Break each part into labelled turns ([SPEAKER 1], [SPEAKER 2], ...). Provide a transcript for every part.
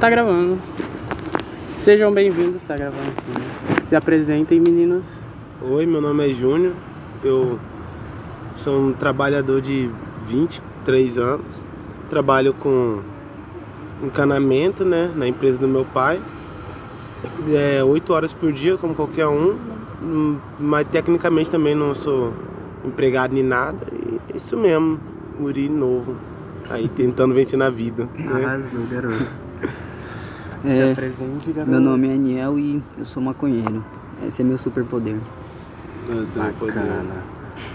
[SPEAKER 1] Tá gravando. Sejam bem-vindos, tá gravando sim. né? Se apresentem, meninos.
[SPEAKER 2] Oi, meu nome é Júnior. Eu sou um trabalhador de 23 anos. Trabalho com encanamento, né, na empresa do meu pai. É 8 horas por dia, como qualquer um. Hum, Mas tecnicamente também não sou empregado nem nada. E é isso mesmo, guri novo. Aí tentando vencer na vida. Né?
[SPEAKER 1] Arrasou, garoto. Se
[SPEAKER 3] É,
[SPEAKER 1] apresente, garoto.
[SPEAKER 3] meu nome é Aniel e eu sou maconheiro. Esse é meu superpoder.
[SPEAKER 1] Bacana.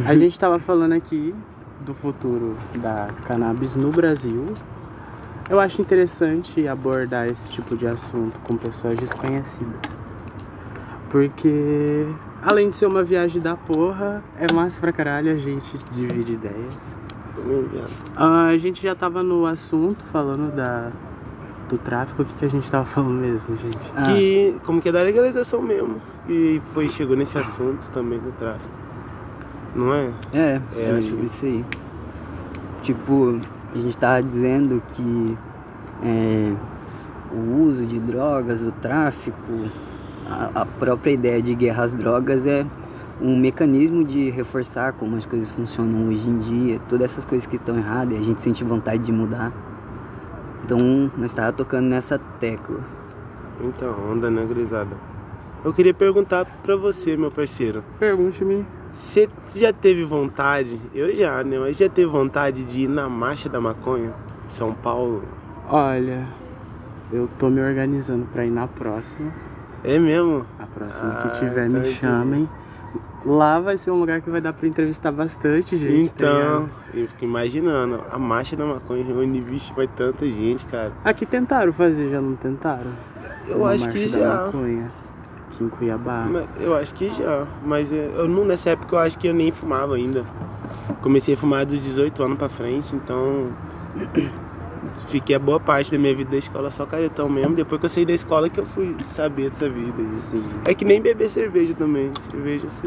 [SPEAKER 1] A gente tava falando aqui do futuro da cannabis no Brasil. Eu acho interessante abordar esse tipo de assunto com pessoas desconhecidas. Porque, além de ser uma viagem da porra, é massa pra caralho a gente divide ideias. Ah, a gente já tava no assunto falando da, do tráfico. O que, que a gente tava falando mesmo, gente?
[SPEAKER 3] Ah,
[SPEAKER 2] Que, como que é da legalização mesmo. E foi, chegou nesse assunto também do tráfico. Não é?
[SPEAKER 3] é,
[SPEAKER 2] É, acho
[SPEAKER 3] sobre isso aí. Tipo, a gente tava dizendo que é, o uso de drogas, o tráfico, a, a própria ideia de guerra às drogas é um mecanismo de reforçar como as coisas funcionam hoje em dia, todas essas coisas que estão erradas e a gente sente vontade de mudar. Então, nós estávamos tocando nessa tecla.
[SPEAKER 2] Então, onda, né, gurizada? Eu queria perguntar pra você, meu parceiro.
[SPEAKER 1] Pergunte-me.
[SPEAKER 2] Você já teve vontade, eu já, né? Mas já teve vontade de ir na Marcha da Maconha, São Paulo?
[SPEAKER 1] Olha, eu tô me organizando pra ir na próxima.
[SPEAKER 2] É mesmo?
[SPEAKER 1] A próxima
[SPEAKER 2] Ah,
[SPEAKER 1] que tiver,
[SPEAKER 2] tá
[SPEAKER 1] me chamem. Lá vai ser um lugar que vai dar pra entrevistar bastante gente. tá
[SPEAKER 2] então,
[SPEAKER 1] ligado?
[SPEAKER 2] eu fico imaginando, a Marcha da Maconha reúne, vixe, vai tanta gente, cara.
[SPEAKER 1] Aqui tentaram fazer, já não tentaram?
[SPEAKER 2] Eu
[SPEAKER 1] Uma
[SPEAKER 2] acho que já.
[SPEAKER 1] maconha, aqui em Cuiabá.
[SPEAKER 2] Mas Eu acho que já, mas é, eu não, nessa época eu acho que eu nem fumava ainda. Comecei a fumar dos 18 anos pra frente, então fiquei a boa parte da minha vida da escola só caretão mesmo. Depois que eu saí da escola que eu fui saber dessa vida.
[SPEAKER 1] Sim.
[SPEAKER 2] É que nem beber cerveja também. Cerveja assim.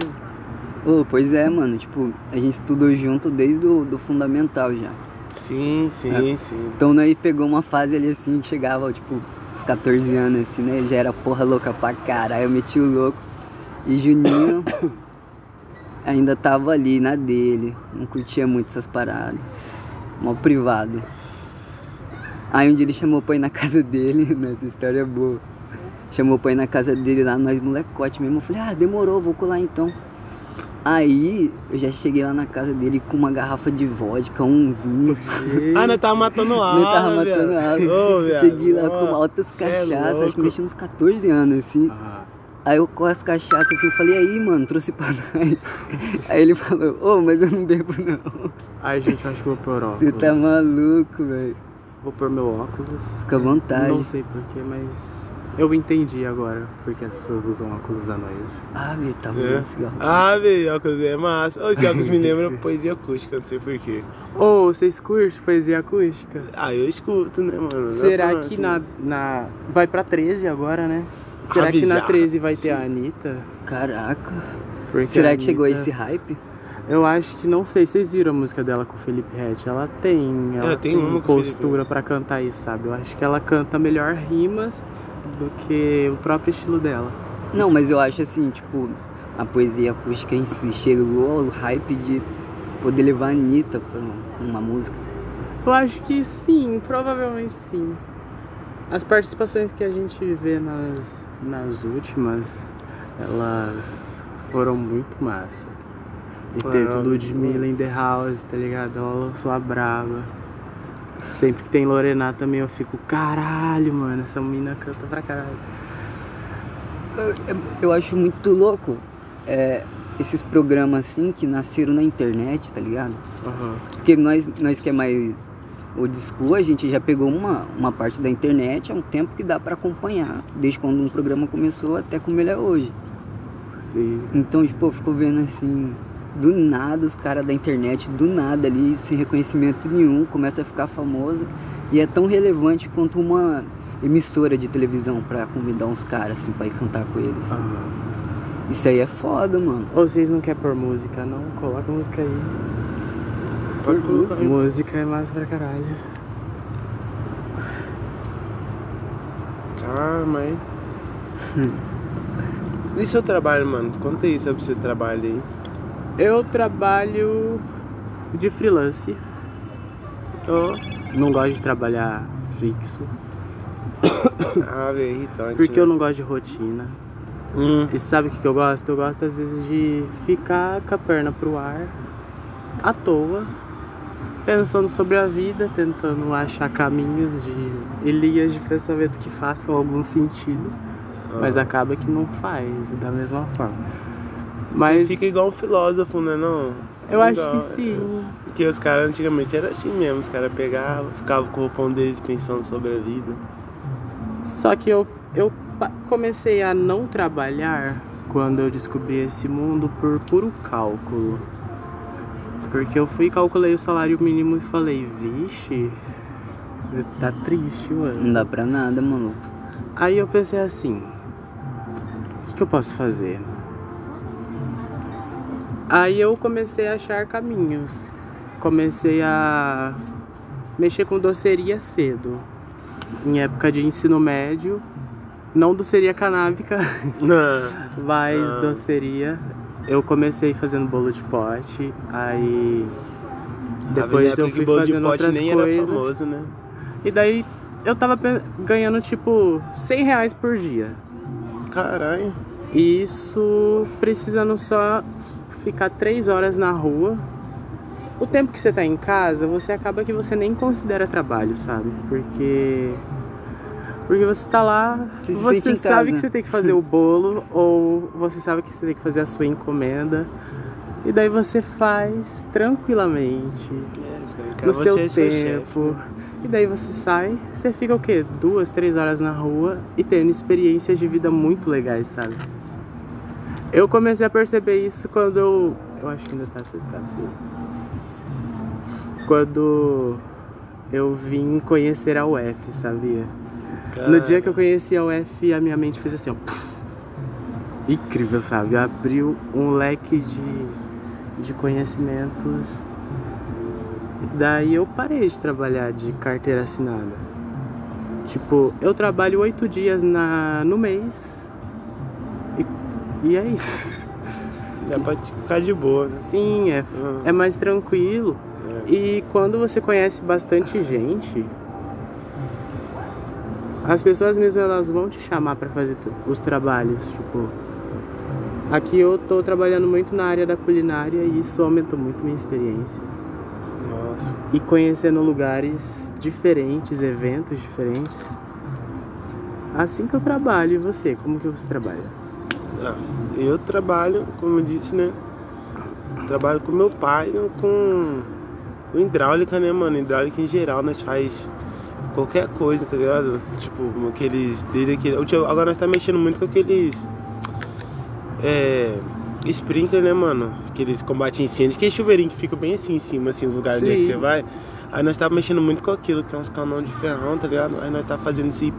[SPEAKER 3] Ô, pois é, mano, tipo, a gente estudou junto desde o do fundamental já.
[SPEAKER 2] Sim, sim, sim.
[SPEAKER 3] Então nós pegou uma fase ali assim, que chegava, tipo, uns 14 anos assim, né? Já era porra louca pra caralho, eu meti o louco. E Juninho ainda tava ali na dele, não curtia muito essas paradas. Mó privado. Aí um dia ele chamou pra ir na casa dele, nessa história é boa. Chamou pra ir na casa dele lá, nós molecote mesmo. Eu falei, ah, demorou, vou colar então. Aí eu já cheguei lá na casa dele com uma garrafa de vodka, um vinho.
[SPEAKER 2] Ah, nós tava matando aula.
[SPEAKER 3] Não tava matando
[SPEAKER 2] viado.
[SPEAKER 3] água.
[SPEAKER 2] Ô, viado,
[SPEAKER 3] Cheguei lá
[SPEAKER 2] ó,
[SPEAKER 3] com altas
[SPEAKER 2] é
[SPEAKER 3] cachaças, acho que tinha uns 14 anos, assim.
[SPEAKER 1] Ah,
[SPEAKER 3] Aí eu com as cachaças assim, falei, aí, mano, trouxe pra nós. Aí ele falou, ô, mas eu não bebo não.
[SPEAKER 1] Ai, gente, acho que vou pôr óculos.
[SPEAKER 3] Você tá maluco, velho.
[SPEAKER 1] Vou pôr meu óculos.
[SPEAKER 3] Fica à vontade.
[SPEAKER 1] Não sei porquê, mas eu entendi agora porque as pessoas usam óculos à noite.
[SPEAKER 3] Ah, velho, tá
[SPEAKER 2] É.
[SPEAKER 3] cigarro.
[SPEAKER 2] Ah, velho, óculos é massa. Esse óculos me lembra poesia acústica, não sei porquê.
[SPEAKER 1] Ô, vocês curtem poesia acústica?
[SPEAKER 2] Ah, eu escuto, né, mano?
[SPEAKER 1] Será que
[SPEAKER 2] assim.
[SPEAKER 1] na, na. Vai pra 13 agora, né? Será
[SPEAKER 2] Ah,
[SPEAKER 1] que na
[SPEAKER 2] já.
[SPEAKER 1] 13 vai ter a Anitta?
[SPEAKER 3] Caraca.
[SPEAKER 1] Porque
[SPEAKER 3] Será
[SPEAKER 1] a
[SPEAKER 3] que chegou a
[SPEAKER 1] Anitta-
[SPEAKER 3] esse hype?
[SPEAKER 1] Eu acho que não sei. Vocês viram a música dela com o Felipe Rett? Ela tem. Ela,
[SPEAKER 2] Ela tem Felipe
[SPEAKER 1] postura pra cantar isso, sabe? Eu acho que ela canta melhor rimas do que o próprio estilo dela.
[SPEAKER 3] Não, mas eu acho assim, tipo, a poesia acústica em si chegou ao hype de poder levar a Anitta pra uma música.
[SPEAKER 1] Eu acho que sim, provavelmente sim. As participações que a gente vê nas, nas últimas, elas foram muito massa. E teve. Ludmilla in the house, tá ligado? Ela lançou a brava. Sempre que tem Lorena também eu fico, caralho, mano, essa menina canta pra caralho.
[SPEAKER 3] Eu, eu acho muito louco é, esses programas assim que nasceram na internet, tá ligado?
[SPEAKER 1] Aham.
[SPEAKER 3] Porque nós, nós que é mais old school, a gente já pegou uma, uma parte da internet há um tempo que dá pra acompanhar, desde quando um programa começou até como ele é hoje.
[SPEAKER 1] Sim.
[SPEAKER 3] Então, tipo, eu fico vendo assim, do nada os caras da internet, do nada ali, sem reconhecimento nenhum, começa a ficar famoso e é tão relevante quanto uma emissora de televisão pra convidar uns caras assim pra ir cantar com eles.
[SPEAKER 1] Aham.
[SPEAKER 3] Isso aí é foda, mano.
[SPEAKER 1] Ou vocês não querem pôr música, não? Coloca música aí.
[SPEAKER 2] Pode colocar aí.
[SPEAKER 1] Música é massa pra caralho.
[SPEAKER 2] Ah, mas. e seu trabalho, mano? Conta aí sobre o seu trabalho aí.
[SPEAKER 1] Eu trabalho de freelance.
[SPEAKER 2] Oh.
[SPEAKER 1] Não gosto de trabalhar fixo.
[SPEAKER 2] Ah, velho, irritante.
[SPEAKER 1] Porque
[SPEAKER 2] né?
[SPEAKER 1] eu não gosto de rotina.
[SPEAKER 2] Hum.
[SPEAKER 1] E sabe o que, eu gosto? Eu gosto às vezes de ficar com a perna pro ar, à toa, pensando sobre a vida, tentando achar caminhos de e linhas de pensamento que façam algum sentido. Mas
[SPEAKER 2] Ah.
[SPEAKER 1] acaba que não faz da mesma forma.
[SPEAKER 2] Você
[SPEAKER 1] Mas
[SPEAKER 2] fica igual um filósofo, né? Não?
[SPEAKER 1] eu acho
[SPEAKER 2] Igual,
[SPEAKER 1] que sim.
[SPEAKER 2] Porque os caras antigamente era assim mesmo, os caras pegavam, ficavam com o roupão deles pensando sobre a vida.
[SPEAKER 1] Só que eu, eu comecei a não trabalhar quando eu descobri esse mundo por puro cálculo. Porque eu fui e calculei o salário mínimo e falei, vixe, tá triste, mano.
[SPEAKER 3] Não dá pra nada, mano.
[SPEAKER 1] Aí eu pensei assim, o que, que eu posso fazer? Aí eu comecei a achar caminhos. Comecei a mexer com doceria cedo. Em época de ensino médio. Não doceria canábica,
[SPEAKER 2] Não.
[SPEAKER 1] mas
[SPEAKER 2] Ah.
[SPEAKER 1] doceria. Eu comecei fazendo bolo de pote, aí depois
[SPEAKER 2] época
[SPEAKER 1] eu fui
[SPEAKER 2] bolo de
[SPEAKER 1] fazendo
[SPEAKER 2] pote
[SPEAKER 1] outras
[SPEAKER 2] nem era
[SPEAKER 1] coisas.
[SPEAKER 2] famoso, né?
[SPEAKER 1] E daí eu tava ganhando tipo 100 reais por dia.
[SPEAKER 2] Caralho.
[SPEAKER 1] Isso precisando só ficar três horas na rua. O tempo que você tá em casa, você acaba que você nem considera trabalho, sabe? Porque. Porque você tá lá,
[SPEAKER 3] Você se
[SPEAKER 1] você sabe
[SPEAKER 3] casa.
[SPEAKER 1] que você tem que fazer o bolo, ou você sabe que você tem que fazer a sua encomenda. E daí você faz tranquilamente
[SPEAKER 2] É,
[SPEAKER 1] no seu
[SPEAKER 2] é seu
[SPEAKER 1] tempo.
[SPEAKER 2] né?
[SPEAKER 1] E daí você sai, você fica o quê? Duas, três horas na rua e tendo experiências de vida muito legais, sabe? Eu comecei a perceber isso quando eu. Eu acho que ainda tá essa assim. Quando eu vim conhecer a UF, sabia? No dia que eu conheci a UF, a minha mente fez assim, ó. Incrível, sabe? Abriu um leque de, de conhecimentos. Daí eu parei de trabalhar de carteira assinada. Tipo, eu trabalho oito dias na, no mês. E, é isso.
[SPEAKER 2] Dá pra ficar de boa, né?
[SPEAKER 1] Sim, é,
[SPEAKER 2] Ah,
[SPEAKER 1] é mais tranquilo.
[SPEAKER 2] é.
[SPEAKER 1] E quando você conhece bastante gente, as pessoas mesmo elas vão te chamar pra fazer os trabalhos, tipo, aqui eu tô trabalhando muito na área da culinária e isso aumentou muito minha experiência.
[SPEAKER 2] Nossa.
[SPEAKER 1] E conhecendo lugares diferentes, eventos diferentes. Assim que eu trabalho, e você, como que você trabalha?
[SPEAKER 2] Ah, eu trabalho, como eu disse, né? Trabalho com meu pai né, com, com hidráulica, né, mano? Hidráulica em geral, nós faz qualquer coisa, tá ligado? Tipo, aqueles. Desde aquele, agora nós tá mexendo muito com aqueles. É. Sprinkler, né, mano? Aqueles combate incêndio, que é chuveirinho que fica bem assim em cima, assim, os lugares onde você vai. Aí nós tá mexendo muito com aquilo, que é uns canão de ferrão, tá ligado? Aí nós tá fazendo isso aí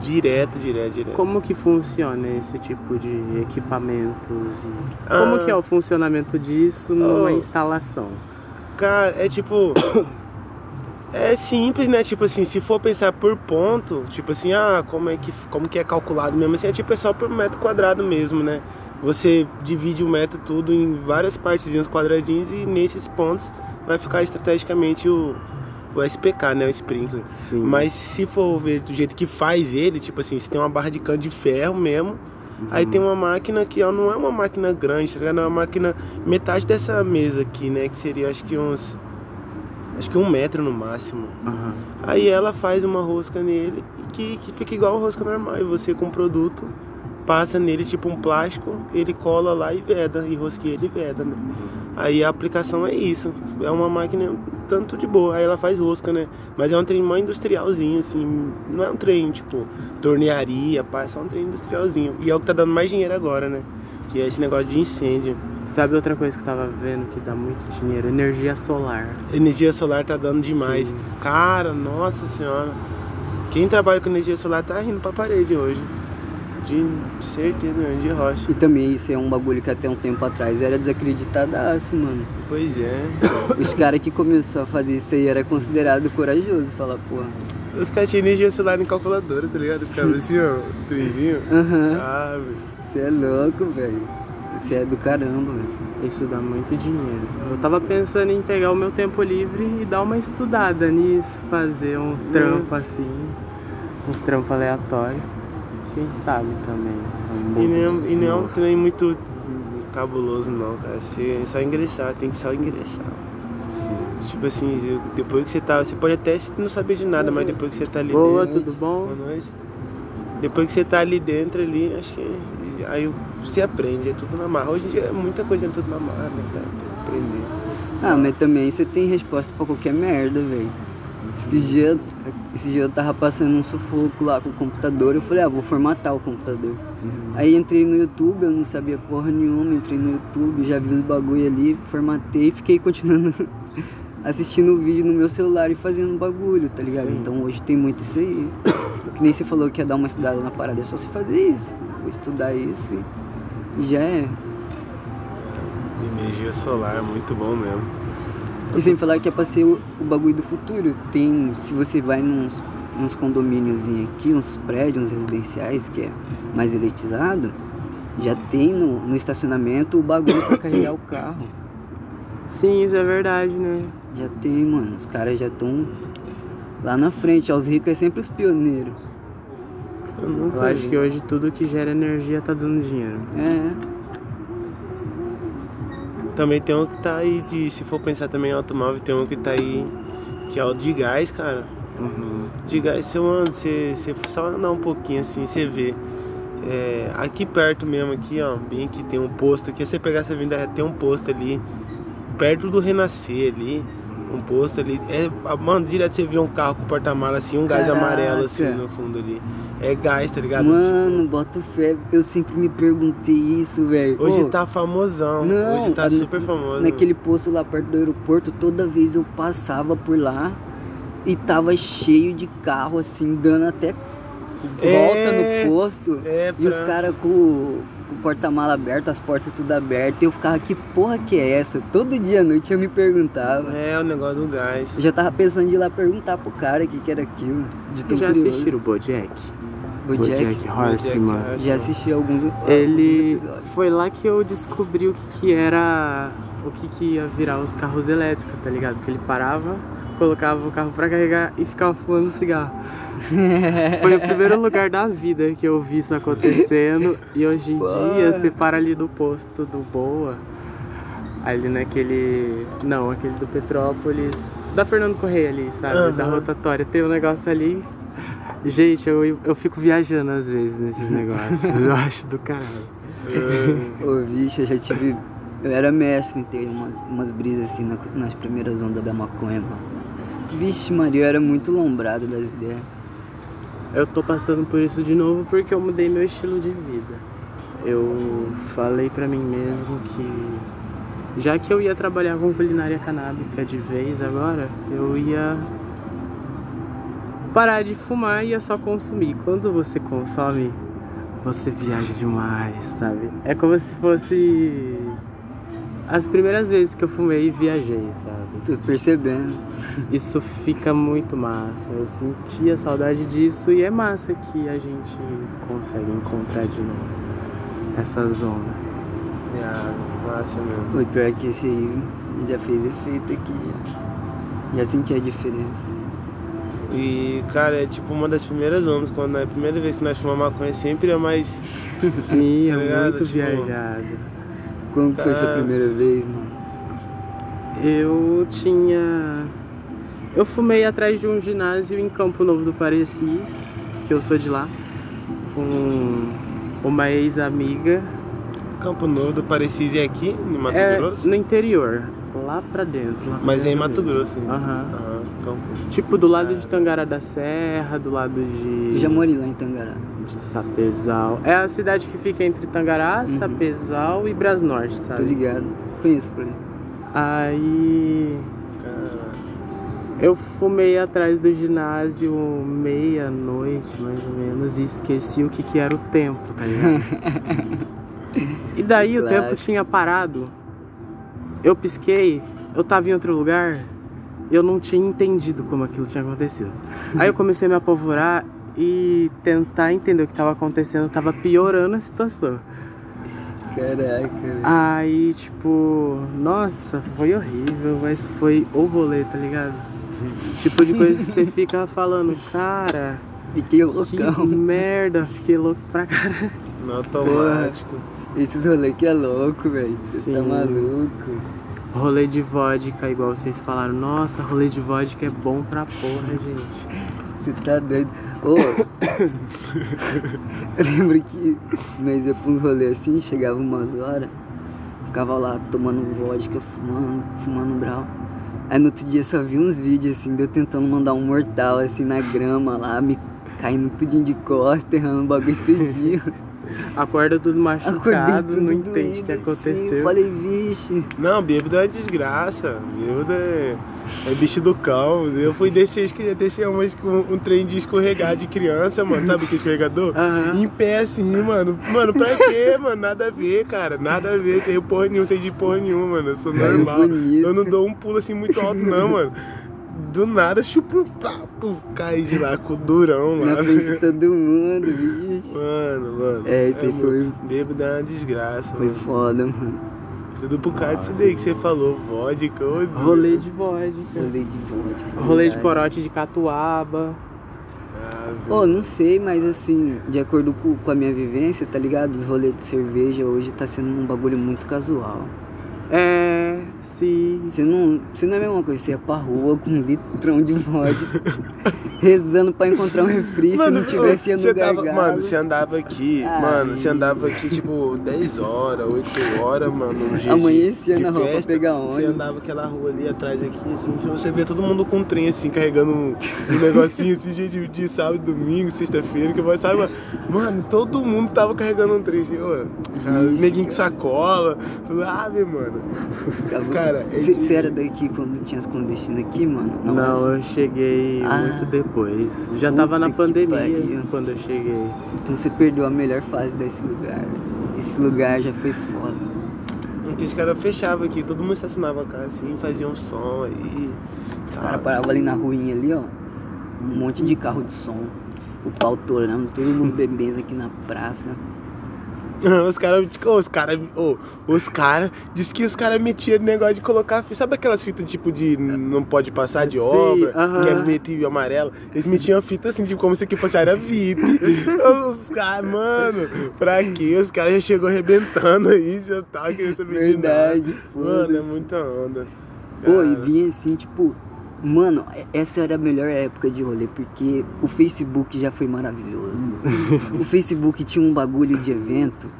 [SPEAKER 2] direto, direto, direto.
[SPEAKER 1] Como que funciona esse tipo de equipamentos? E
[SPEAKER 2] Ah.
[SPEAKER 1] como que é o funcionamento disso numa
[SPEAKER 2] Oh.
[SPEAKER 1] instalação?
[SPEAKER 2] Cara, é tipo. É simples, né? Tipo assim, se for pensar por ponto, tipo assim, ah, como é que, como que é calculado mesmo assim, é tipo é só por metro quadrado mesmo, né? Você divide o metro tudo em várias partezinhas quadradinhas e nesses pontos vai ficar estrategicamente o, o SPK, né? O sprinkler.
[SPEAKER 1] Sim.
[SPEAKER 2] Mas se for ver do jeito que faz ele, tipo assim, se tem uma barra de cano de ferro mesmo, aí tem uma máquina que ó, não é uma máquina grande, tá ligado? É uma máquina metade dessa mesa aqui, né? Que seria acho que uns. Acho que um metro no máximo.
[SPEAKER 1] Aham.
[SPEAKER 2] Aí ela faz uma rosca nele que, que fica igual uma rosca normal. E você com o produto passa nele tipo um plástico, ele cola lá e veda, e rosqueia ele e veda, né? Aí a aplicação é isso. É uma máquina tanto de boa. Aí ela faz rosca, né? Mas é um trem mais industrialzinho, assim. Não é um trem tipo tornearia, pá, é só um trem industrialzinho. E é o que tá dando mais dinheiro agora, né? Que é esse negócio de incêndio.
[SPEAKER 1] Sabe outra coisa que eu tava vendo que dá muito dinheiro? Energia solar.
[SPEAKER 2] Energia solar tá dando demais.
[SPEAKER 1] Sim.
[SPEAKER 2] Cara, nossa senhora. Quem trabalha com energia solar tá rindo pra parede hoje. De certeza mesmo, de rocha.
[SPEAKER 3] E também isso é um bagulho que até um tempo atrás era desacreditadaço, mano.
[SPEAKER 2] Pois é.
[SPEAKER 3] Os caras que começou a fazer isso aí era considerado corajoso. Falar, pô.
[SPEAKER 2] Os caras tinham energia celular em calculadora, tá ligado? Ficava assim, ó, trezinho.
[SPEAKER 3] Aham.
[SPEAKER 2] Ah, velho.
[SPEAKER 3] Você é louco, velho. Você é do caramba, velho.
[SPEAKER 1] Isso dá muito dinheiro. Eu tava pensando em pegar o meu tempo livre e dar uma estudada nisso, fazer uns trampos assim, uns trampos aleatórios. Quem sabe também. um
[SPEAKER 2] E nem, é- e nem é um trem muito cabuloso não, cara. Você é só ingressar, tem que só ingressar.
[SPEAKER 1] Sim.
[SPEAKER 2] Tipo assim, depois que você tá. Você pode até não saber de nada, mas depois que você tá ali
[SPEAKER 1] Boa,
[SPEAKER 2] dentro.
[SPEAKER 1] tudo bom?
[SPEAKER 2] Boa noite. Depois que você tá ali dentro ali, acho que aí você aprende, é tudo na marra. Hoje em dia é muita coisa é tudo na marra, né, cara? Tem que aprender.
[SPEAKER 3] Ah, mas também você tem resposta pra qualquer merda, velho. Esse dia, esse dia eu tava passando um sufoco lá com o computador, eu falei, ah, vou formatar o computador. Aí entrei no YouTube, eu não sabia porra nenhuma, entrei no YouTube, já vi os bagulho ali, formatei e fiquei continuando assistindo o vídeo no meu celular e fazendo bagulho, tá ligado?
[SPEAKER 1] Sim.
[SPEAKER 3] Então hoje tem muito isso aí. Que nem você falou que ia dar uma estudada na parada, é só você fazer isso. Vou estudar isso e- já é.
[SPEAKER 2] Energia solar é muito bom mesmo.
[SPEAKER 3] E sem falar que é pra ser o, o bagulho do futuro. Tem, se você vai nos, nos condomínios aqui, uns prédios, uns residenciais que é mais elitizado, já tem no, no estacionamento o bagulho pra carregar o carro.
[SPEAKER 1] Sim, isso é verdade, né?
[SPEAKER 3] Já tem, mano. Os caras já estão lá na frente. Ó, os ricos é sempre os pioneiros.
[SPEAKER 2] Eu,
[SPEAKER 1] Eu acho
[SPEAKER 2] vi.
[SPEAKER 1] que hoje tudo que gera energia tá dando dinheiro.
[SPEAKER 3] É.
[SPEAKER 2] Também tem um que tá aí de. Se for pensar também em automóvel, tem um que tá aí. Que é o de gás, cara.
[SPEAKER 1] Uhum.
[SPEAKER 2] De gás, você anda, você, você só andar um pouquinho assim, você vê. É, aqui perto mesmo, aqui, ó, bem que tem um posto aqui, você pegar essa vinda tem um posto ali, perto do Renascer ali, um posto ali. É, mano, direto você vê um carro com porta-mala assim, um gás
[SPEAKER 3] Caraca.
[SPEAKER 2] amarelo assim no fundo ali. É gás, tá ligado?
[SPEAKER 3] Mano, bota fé. Eu sempre me perguntei isso, velho.
[SPEAKER 2] Tipo, hoje
[SPEAKER 3] Ô,
[SPEAKER 2] tá famosão,
[SPEAKER 3] Não,
[SPEAKER 2] hoje tá
[SPEAKER 3] a-
[SPEAKER 2] super famoso.
[SPEAKER 3] Naquele posto lá perto do aeroporto, toda vez eu passava por lá e tava cheio de carro, assim, dando até volta
[SPEAKER 2] É,
[SPEAKER 3] no posto.
[SPEAKER 2] É,
[SPEAKER 3] E os
[SPEAKER 2] pra-
[SPEAKER 3] caras com, o- com o porta-mala aberto, as portas tudo abertas. E eu ficava, que porra que é essa? Todo dia à noite eu me perguntava.
[SPEAKER 2] É o negócio do gás.
[SPEAKER 3] Eu já tava pensando de ir lá perguntar pro cara o que, que era aquilo. De tão
[SPEAKER 1] Já
[SPEAKER 3] curioso.
[SPEAKER 1] assistiram o Bojack?
[SPEAKER 3] Bojack?
[SPEAKER 1] Horseman.
[SPEAKER 2] Bojack,
[SPEAKER 3] Já assisti alguns,
[SPEAKER 1] Ele
[SPEAKER 3] alguns
[SPEAKER 1] foi lá que eu descobri o que, que era o que, que ia virar os carros elétricos, tá ligado? Que ele parava, colocava o carro pra carregar e ficava fumando cigarro. Foi o primeiro lugar da vida que eu vi isso acontecendo e hoje em dia você para ali do posto do Boa, ali naquele. Não, aquele do Petrópolis, da Fernando Correia ali, sabe?
[SPEAKER 2] Aham.
[SPEAKER 1] Da rotatória. Tem um negócio ali. Gente, eu, eu fico viajando às vezes nesses negócios. eu acho do caralho.
[SPEAKER 3] Ô, bicho, eu já tive. Eu era mestre em ter umas, umas brisas assim na- nas primeiras ondas da maconha, mano. Vixe, Maria, eu era muito lombrado das ideias.
[SPEAKER 1] Eu tô passando por isso de novo porque eu mudei meu estilo de vida. Eu falei pra mim mesmo que já que eu ia trabalhar com culinária canábica de vez agora, eu ia parar de fumar e ia só consumir. Quando você consome, você viaja demais, sabe? É como se fosse as primeiras vezes que eu fumei e viajei, sabe?
[SPEAKER 3] Tô percebendo.
[SPEAKER 2] Isso fica muito massa. Eu sentia saudade disso e é massa que a gente consegue encontrar de novo essa zona.
[SPEAKER 4] É, massa mesmo.
[SPEAKER 3] Foi pior que esse aí já fez efeito aqui. Já, já senti a diferença.
[SPEAKER 4] E, cara, é tipo uma das primeiras ondas, quando é a primeira vez que nós fumamos maconha, sempre é mais.
[SPEAKER 2] Sim,
[SPEAKER 4] Tá
[SPEAKER 2] é muito
[SPEAKER 4] Tipo,
[SPEAKER 2] viajado.
[SPEAKER 3] Como que foi sua primeira vez, mano?
[SPEAKER 2] Eu tinha. Eu fumei atrás de um ginásio em Campo Novo do Parecis, que eu sou de lá, com uma ex-amiga.
[SPEAKER 4] Campo Novo do Parecis é aqui, em Mato
[SPEAKER 2] É,
[SPEAKER 4] Grosso?
[SPEAKER 2] no interior, lá pra dentro. lá pra
[SPEAKER 4] Mas é em
[SPEAKER 2] dentro
[SPEAKER 4] Mato
[SPEAKER 2] mesmo.
[SPEAKER 4] Grosso. hein?
[SPEAKER 2] Aham.
[SPEAKER 4] Aham, Campo.
[SPEAKER 2] Tipo do lado de Tangará da Serra, do lado de.
[SPEAKER 3] Eu já morei lá em Tangará.
[SPEAKER 2] de Sapezal. É a cidade que fica entre Tangará,
[SPEAKER 3] Uhum.
[SPEAKER 2] Sapezal e Brasnorte,
[SPEAKER 3] Tô
[SPEAKER 2] sabe?
[SPEAKER 3] ligado. Conheço por aí.
[SPEAKER 2] Aí.
[SPEAKER 1] Eu fumei atrás do ginásio meia-noite, mais ou menos, e esqueci o que, que era o tempo, tá ligado? e daí o tempo tinha parado. Eu pisquei, eu tava em outro lugar, eu não tinha entendido como aquilo tinha acontecido. Aí eu comecei a me apavorar e tentar entender o que estava acontecendo, tava piorando a situação.
[SPEAKER 3] Caraca.
[SPEAKER 1] Aí, tipo, nossa, foi horrível, mas foi o rolê, tá ligado? tipo de coisa que você fica falando, cara.
[SPEAKER 3] Fiquei loucão.
[SPEAKER 1] Que merda, fiquei louco pra caralho.
[SPEAKER 2] No automático.
[SPEAKER 3] Esses rolês que é louco, velho. Você tá maluco.
[SPEAKER 1] Rolê de vodka, igual vocês falaram. Nossa, rolê de vodka é bom pra porra, gente.
[SPEAKER 3] Você tá doido. Ô, eu lembro que nós ia pra uns rolês assim, chegava umas horas, ficava lá tomando vodka, fumando, fumando brau. Aí no outro dia só vi uns vídeos assim, de eu tentando mandar um mortal assim na grama lá, me caindo tudinho de costa, errando o bagulho.
[SPEAKER 1] Acorda tudo machucado, não entende o que aconteceu. Assim,
[SPEAKER 3] falei, vixe.
[SPEAKER 2] Não, bêbado é desgraça. Bêbado é, é bicho do cão. Eu fui descer, descer um, um, um trem de escorregar de criança, mano. Sabe que é escorregador?
[SPEAKER 1] Uhum.
[SPEAKER 2] Em pé assim, mano. Mano, pra quê, mano? Nada a ver, cara. Nada a ver. Tenho porra nenhuma, sei de porra nenhuma, mano. Eu sou normal. eu não dou um pulo assim muito alto, não, mano do nada, chupa, papo, cai de lá com o durão
[SPEAKER 3] lá. Na frente de todo mundo, bicho.
[SPEAKER 2] Mano, mano.
[SPEAKER 3] É, isso aí é, foi.
[SPEAKER 2] Bêbado é uma desgraça.
[SPEAKER 3] Foi
[SPEAKER 2] mano.
[SPEAKER 3] foda, mano.
[SPEAKER 2] Tudo por causa disso daí que você falou, vodka. Ô,
[SPEAKER 1] Rolê de vodka.
[SPEAKER 3] Rolê de vodka.
[SPEAKER 1] Rolê de corote de catuaba.
[SPEAKER 3] Ah, oh, não sei, mas assim, de acordo com, com a minha vivência, tá ligado? Os rolês de cerveja hoje tá sendo um bagulho muito casual.
[SPEAKER 1] É, sim.
[SPEAKER 3] Você não, você não é a mesma coisa, você ia pra rua com um litrão de vodka, rezando pra encontrar um refri, mano, se não tivesse ia no
[SPEAKER 2] você tava, Mano, você andava aqui, Ai. mano, você andava aqui tipo 10 horas, 8 horas, mano, no
[SPEAKER 3] GG Amanhecia na rua pra pegar onde?
[SPEAKER 2] Você andava aquela rua ali atrás aqui, assim, você vê todo mundo com um trem assim, carregando um, um negocinho assim, de, de sábado, domingo, sexta-feira, que vai, sabe, mano, todo mundo tava carregando um trem assim, ó, neguinho com sacola, sabe, mano. Cara,
[SPEAKER 3] você é era daqui quando tinha as clandestinas aqui, mano?
[SPEAKER 1] Não, Não eu cheguei ah, muito depois. Já tava na pandemia quando eu cheguei.
[SPEAKER 3] Então você perdeu a melhor fase desse lugar. Esse lugar já foi foda.
[SPEAKER 2] Porque os caras fechavam aqui, todo mundo estacionava cá assim, fazia um som aí.
[SPEAKER 3] Os caras paravam ali na ruinha ali, ó. Um monte de carro de som. O pau torando, todo mundo bebendo aqui na praça.
[SPEAKER 2] Os caras, os caras, oh, os caras, diz que os caras metiam negócio de colocar, sabe aquelas fitas tipo de não pode passar de obra, Sim, uh -huh. que é preto e amarelo? Eles metiam fita assim, tipo, como se aqui fosse área VIP. os caras, mano, pra quê? Os caras já chegou arrebentando aí, já tava querendo saber
[SPEAKER 3] Verdade,
[SPEAKER 2] de nada. Mano, é muita onda.
[SPEAKER 3] Pô, e vinha assim, tipo, Mano, essa era a melhor época de rolê, porque o Facebook já foi maravilhoso. o Facebook tinha um bagulho de evento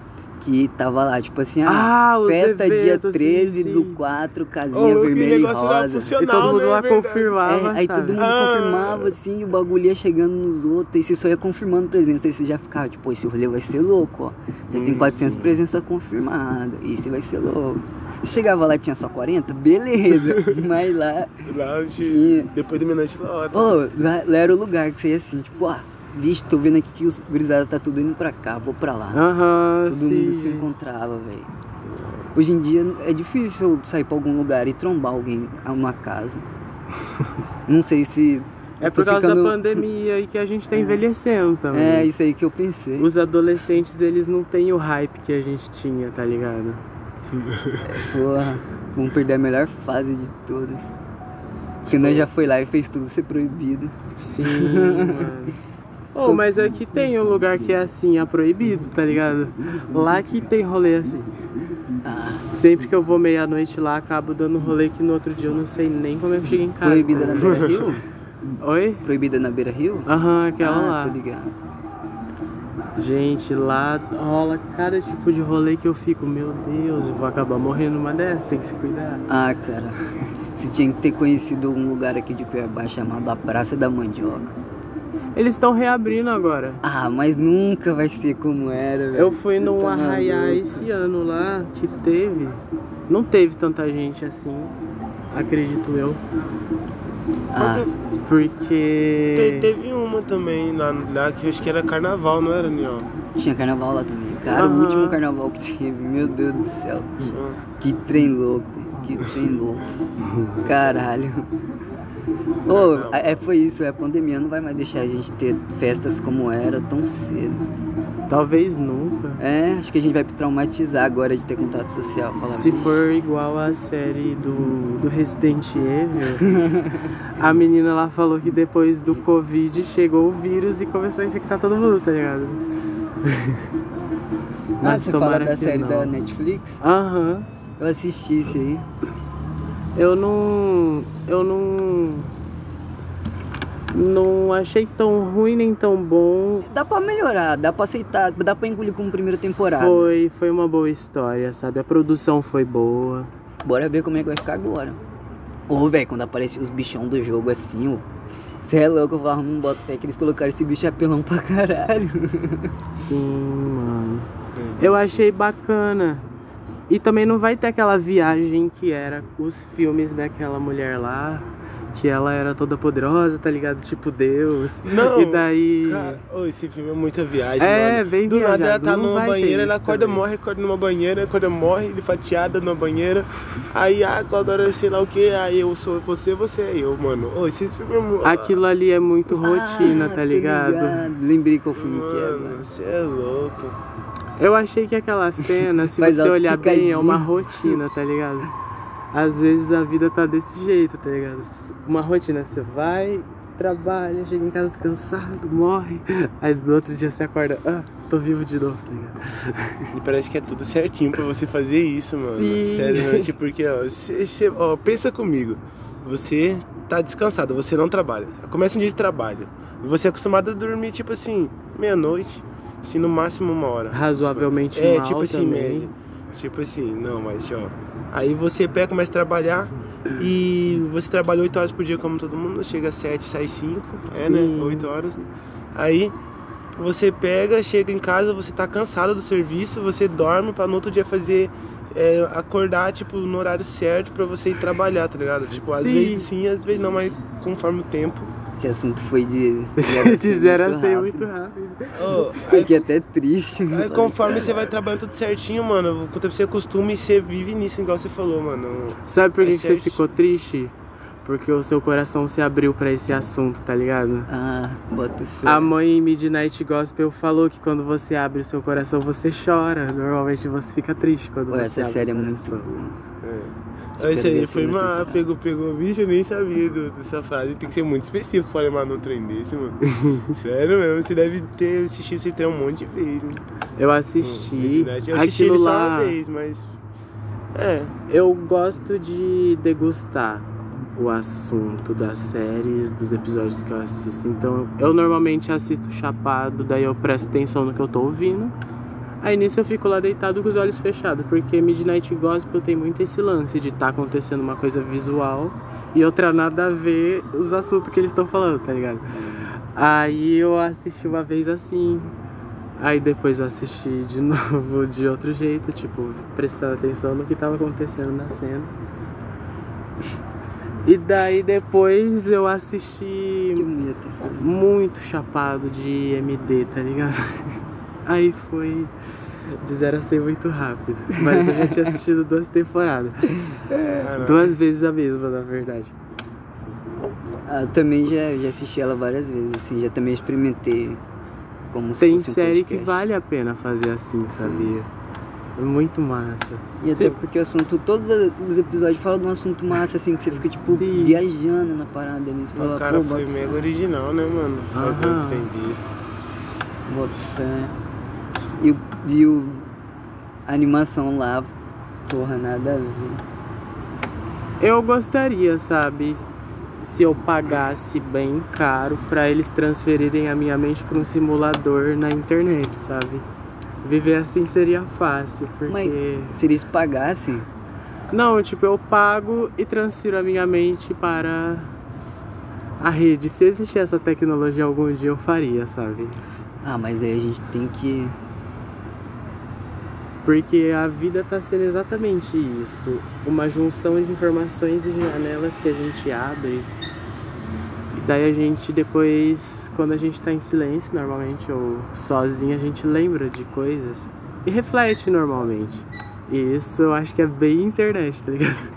[SPEAKER 3] que tava lá, tipo assim, ah, ah festa dia 13 sim, sim. do 4, casinha oh, vermelha e rosa.
[SPEAKER 1] E todo mundo né, lá confirmava.
[SPEAKER 3] É, aí todo mundo ah. confirmava, assim, o bagulho ia chegando nos outros, e você só ia confirmando presença. Aí você já ficava, tipo, esse rolê vai ser louco, ó. Já hum, tem 400 presenças confirmadas, esse vai ser louco. Chegava lá e tinha só 40, beleza. Mas lá.
[SPEAKER 2] Lá tinha. Depois do Minante
[SPEAKER 3] lá. Oh, lá, lá era o lugar que você ia assim, tipo, ah, vixe, tô vendo aqui que os gurizada tá tudo indo pra cá, vou pra lá.
[SPEAKER 1] Aham,
[SPEAKER 3] Todo sim. mundo se encontrava, velho. Hoje em dia é difícil sair pra algum lugar e trombar alguém numa casa. Não sei se.
[SPEAKER 1] É por causa ficando... da pandemia e que a gente tá envelhecendo também.
[SPEAKER 3] É, isso aí que eu pensei.
[SPEAKER 1] Os adolescentes, eles não têm o hype que a gente tinha, tá ligado?
[SPEAKER 3] Porra, vamos perder a melhor fase de todas. Porque nós já foi lá e fez tudo ser proibido.
[SPEAKER 1] Sim, mano. Oh, mas aqui tem um lugar que é assim, é proibido, tá ligado? Lá que tem rolê assim. Ah. Sempre que eu vou meia-noite lá, acabo dando rolê que no outro dia eu não sei nem como é que eu cheguei em casa.
[SPEAKER 3] Proibida na Beira Rio?
[SPEAKER 1] Oi?
[SPEAKER 3] Proibida na Beira Rio?
[SPEAKER 1] Aham, aquela
[SPEAKER 3] ah,
[SPEAKER 1] lá.
[SPEAKER 3] Tô ligado.
[SPEAKER 1] Gente, lá rola cada tipo de rolê que eu fico, meu Deus, eu vou acabar morrendo numa dessas, tem que se cuidar.
[SPEAKER 3] Ah, cara, você tinha que ter conhecido um lugar aqui de Cuiabá chamado a Praça da Mandioca.
[SPEAKER 1] Eles estão reabrindo agora.
[SPEAKER 3] Ah, mas nunca vai ser como era, velho.
[SPEAKER 1] Eu fui num tá arraiá esse ano lá que teve. Não teve tanta gente assim, acredito eu.
[SPEAKER 3] Ah,
[SPEAKER 1] Porque.
[SPEAKER 2] Te- teve uma também lá, lá que eu acho que era carnaval, não era, Niel?
[SPEAKER 3] tinha carnaval lá também. Cara, o último carnaval que teve, meu Deus do céu. Que trem louco, que trem louco. Caralho. Ô, é, foi isso, é, a pandemia não vai mais deixar a gente ter festas como era tão cedo.
[SPEAKER 1] Talvez nunca.
[SPEAKER 3] É, acho que a gente vai traumatizar agora de ter contato social. Falar,
[SPEAKER 1] Se
[SPEAKER 3] "Vixe,
[SPEAKER 1] for igual a série do, do Resident Evil, a menina lá falou que depois do Covid chegou o vírus e começou a infectar todo mundo, tá ligado?
[SPEAKER 3] Ah,
[SPEAKER 1] Mas
[SPEAKER 3] você fala da série
[SPEAKER 1] não.
[SPEAKER 3] da Netflix?
[SPEAKER 1] Aham.
[SPEAKER 3] Eu assisti isso aí.
[SPEAKER 1] Eu não. Eu não. Não achei tão ruim nem tão bom.
[SPEAKER 3] Dá pra melhorar, dá pra aceitar, dá pra engolir como primeira temporada.
[SPEAKER 1] Foi, foi uma boa história, sabe? A produção foi boa.
[SPEAKER 3] Bora ver como é que vai ficar agora. Ô, velho, quando apareceu os bichão do jogo assim, ó. Você é louco, eu falava, não boto fé que eles colocaram esse bicho apelão pra caralho.
[SPEAKER 1] Sim, mano. Eu achei bacana. E também não vai ter aquela viagem que era os filmes daquela mulher lá. Que ela era toda poderosa, tá ligado? Tipo Deus.
[SPEAKER 2] Não,
[SPEAKER 1] E daí.
[SPEAKER 2] Cara, ô, esse filme é muita viagem,
[SPEAKER 1] É,
[SPEAKER 2] mano.
[SPEAKER 1] bem
[SPEAKER 2] Do nada ela
[SPEAKER 1] viajado,
[SPEAKER 2] tá
[SPEAKER 1] não
[SPEAKER 2] numa banheira, ela acorda,
[SPEAKER 1] também.
[SPEAKER 2] morre, acorda numa banheira, acorda, morre, ele fatiada numa banheira. Aí, ah, agora sei lá o que, aí eu sou você, você é eu, mano. Ô, esse filme é mu-
[SPEAKER 1] Aquilo ali é muito rotina,
[SPEAKER 3] Ah,
[SPEAKER 1] tá
[SPEAKER 3] tô
[SPEAKER 1] ligado?
[SPEAKER 3] Lembrei qual filme que é,
[SPEAKER 2] Mano,
[SPEAKER 3] mano.
[SPEAKER 2] você é louco.
[SPEAKER 1] Eu achei que aquela cena, se você olhar bem, é uma rotina, tá ligado? Às vezes a vida tá desse jeito, tá ligado? Uma rotina, você vai, trabalha, chega em casa cansado, morre. Aí no outro dia você acorda, ah, tô vivo de novo, tá ligado?
[SPEAKER 2] E parece que é tudo certinho pra você fazer isso, mano.
[SPEAKER 1] Sim.
[SPEAKER 2] Sério, né? Tipo, porque, ó, cê- cê- ó, pensa comigo. Você tá descansado, você não trabalha. Começa um dia de trabalho. E você é acostumado a dormir, tipo assim, meia-noite. Assim, no máximo uma hora.
[SPEAKER 1] Razoavelmente
[SPEAKER 2] É,
[SPEAKER 1] mal
[SPEAKER 2] tipo assim,
[SPEAKER 1] também.
[SPEAKER 2] média. Tipo assim, não, mas ó. Aí você pega, começa a trabalhar e você trabalha 8 horas por dia como todo mundo, chega às 7, sai 5, é
[SPEAKER 1] Sim.
[SPEAKER 2] né? 8 horas. Aí você pega, chega em casa, você tá cansado do serviço, você dorme pra no outro dia fazer. é, acordar, tipo, no horário certo pra você ir trabalhar, tá ligado? Tipo, às
[SPEAKER 1] Sim.
[SPEAKER 2] vezes sim, às vezes não, mas conforme o tempo.
[SPEAKER 3] Esse assunto foi de.
[SPEAKER 1] De zero a cem
[SPEAKER 3] muito
[SPEAKER 1] muito
[SPEAKER 3] rápido.
[SPEAKER 2] aí
[SPEAKER 3] Fiquei até triste.
[SPEAKER 2] Aí conforme você vai trabalhando tudo certinho, mano, quando você acostuma e você vive nisso, igual você falou, mano.
[SPEAKER 1] Sabe por
[SPEAKER 2] É
[SPEAKER 1] que, que você ficou triste? Porque o seu coração se abriu pra esse assunto, tá ligado?
[SPEAKER 3] Ah, bota fé.
[SPEAKER 1] A mãe em Midnight Gospel falou que quando você abre o seu coração, você chora. Normalmente você fica triste quando
[SPEAKER 3] Pô,
[SPEAKER 1] você
[SPEAKER 3] essa
[SPEAKER 1] abre
[SPEAKER 3] série é muito boa.
[SPEAKER 2] É. Esse aí foi uma. Pegou, pegou, bicho, eu nem sabia do- dessa frase. Tem que ser muito específico pra lembrar num trem desse, mano. Sério mesmo, você deve ter assistido esse trem um monte de vezes. Né?
[SPEAKER 1] Eu assisti.
[SPEAKER 2] Midnight. Eu assisti ele só
[SPEAKER 1] lá.
[SPEAKER 2] uma vez, mas. É.
[SPEAKER 1] Eu gosto de degustar o assunto das séries, dos episódios que eu assisto. Então, eu normalmente assisto chapado, daí eu presto atenção no que eu tô ouvindo. Aí nisso eu fico lá deitado com os olhos fechados, porque Midnight Gospel tem muito esse lance de estar acontecendo uma coisa visual e outra nada a ver os assuntos que eles estão falando, tá ligado? Aí eu assisti uma vez assim, aí depois eu assisti de novo de outro jeito, tipo, prestando atenção no que tava acontecendo na cena. E daí depois eu assisti
[SPEAKER 3] tá
[SPEAKER 1] muito chapado de MD, tá ligado? Aí foi de 0 a 100 muito rápido. Mas eu já tinha assistido duas temporadas. Duas vezes a mesma, na verdade.
[SPEAKER 3] Ah, eu também já, já assisti ela várias vezes, assim, já também experimentei como se
[SPEAKER 1] Tem
[SPEAKER 3] fosse um
[SPEAKER 1] série que vale a pena fazer assim, sabia? É muito massa.
[SPEAKER 3] E até porque o assunto, todos os episódios falam de um assunto massa, assim, que você fica, tipo,
[SPEAKER 1] Sim.
[SPEAKER 3] viajando na parada ali. Você fala,
[SPEAKER 2] O cara
[SPEAKER 3] pô,
[SPEAKER 2] foi mega
[SPEAKER 3] fé,
[SPEAKER 2] original, né, mano? Fazer um trem desse.
[SPEAKER 3] bota fé. E, o- e o, a animação lá, porra, nada a ver.
[SPEAKER 1] Eu gostaria, sabe? Se eu pagasse bem caro pra eles transferirem a minha mente pra um simulador na internet, sabe? Viver assim seria fácil, porque.
[SPEAKER 3] Mas- Se eles pagassem,
[SPEAKER 1] Não, tipo, eu pago e transfiro a minha mente para a rede. Se existir essa tecnologia algum dia, eu faria, sabe?
[SPEAKER 3] ah, mas aí a gente tem que...
[SPEAKER 1] Porque a vida tá sendo exatamente isso. Uma junção de informações e janelas que a gente abre Daí a gente depois, quando a gente tá em silêncio normalmente, ou sozinho, a gente lembra de coisas e reflete normalmente. E isso eu acho que é bem internet, tá ligado?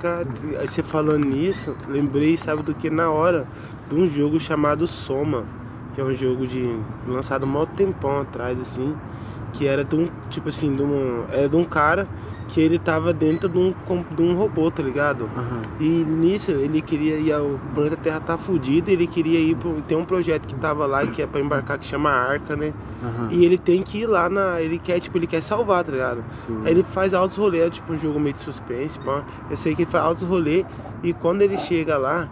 [SPEAKER 2] Cara, você falando nisso, lembrei, sabe do que na hora? De um jogo chamado Soma, que é um jogo de. lançado um tempão atrás, assim, que era de um, tipo assim, de um. Era de um cara que ele tava dentro de um, de um robô, tá ligado?
[SPEAKER 1] Aham.
[SPEAKER 2] E nisso ele queria ir, o planeta Terra tá fudido, ele queria ir pro, tem um projeto que tava lá que é pra embarcar que chama Arca, né?
[SPEAKER 1] Aham.
[SPEAKER 2] E ele tem que ir lá na, ele quer, tipo, ele quer salvar, tá ligado?
[SPEAKER 1] Sim.
[SPEAKER 2] Aí ele faz altos rolês, tipo um jogo meio de suspense, pá. Eu sei que ele faz altos rolês e quando ele chega lá,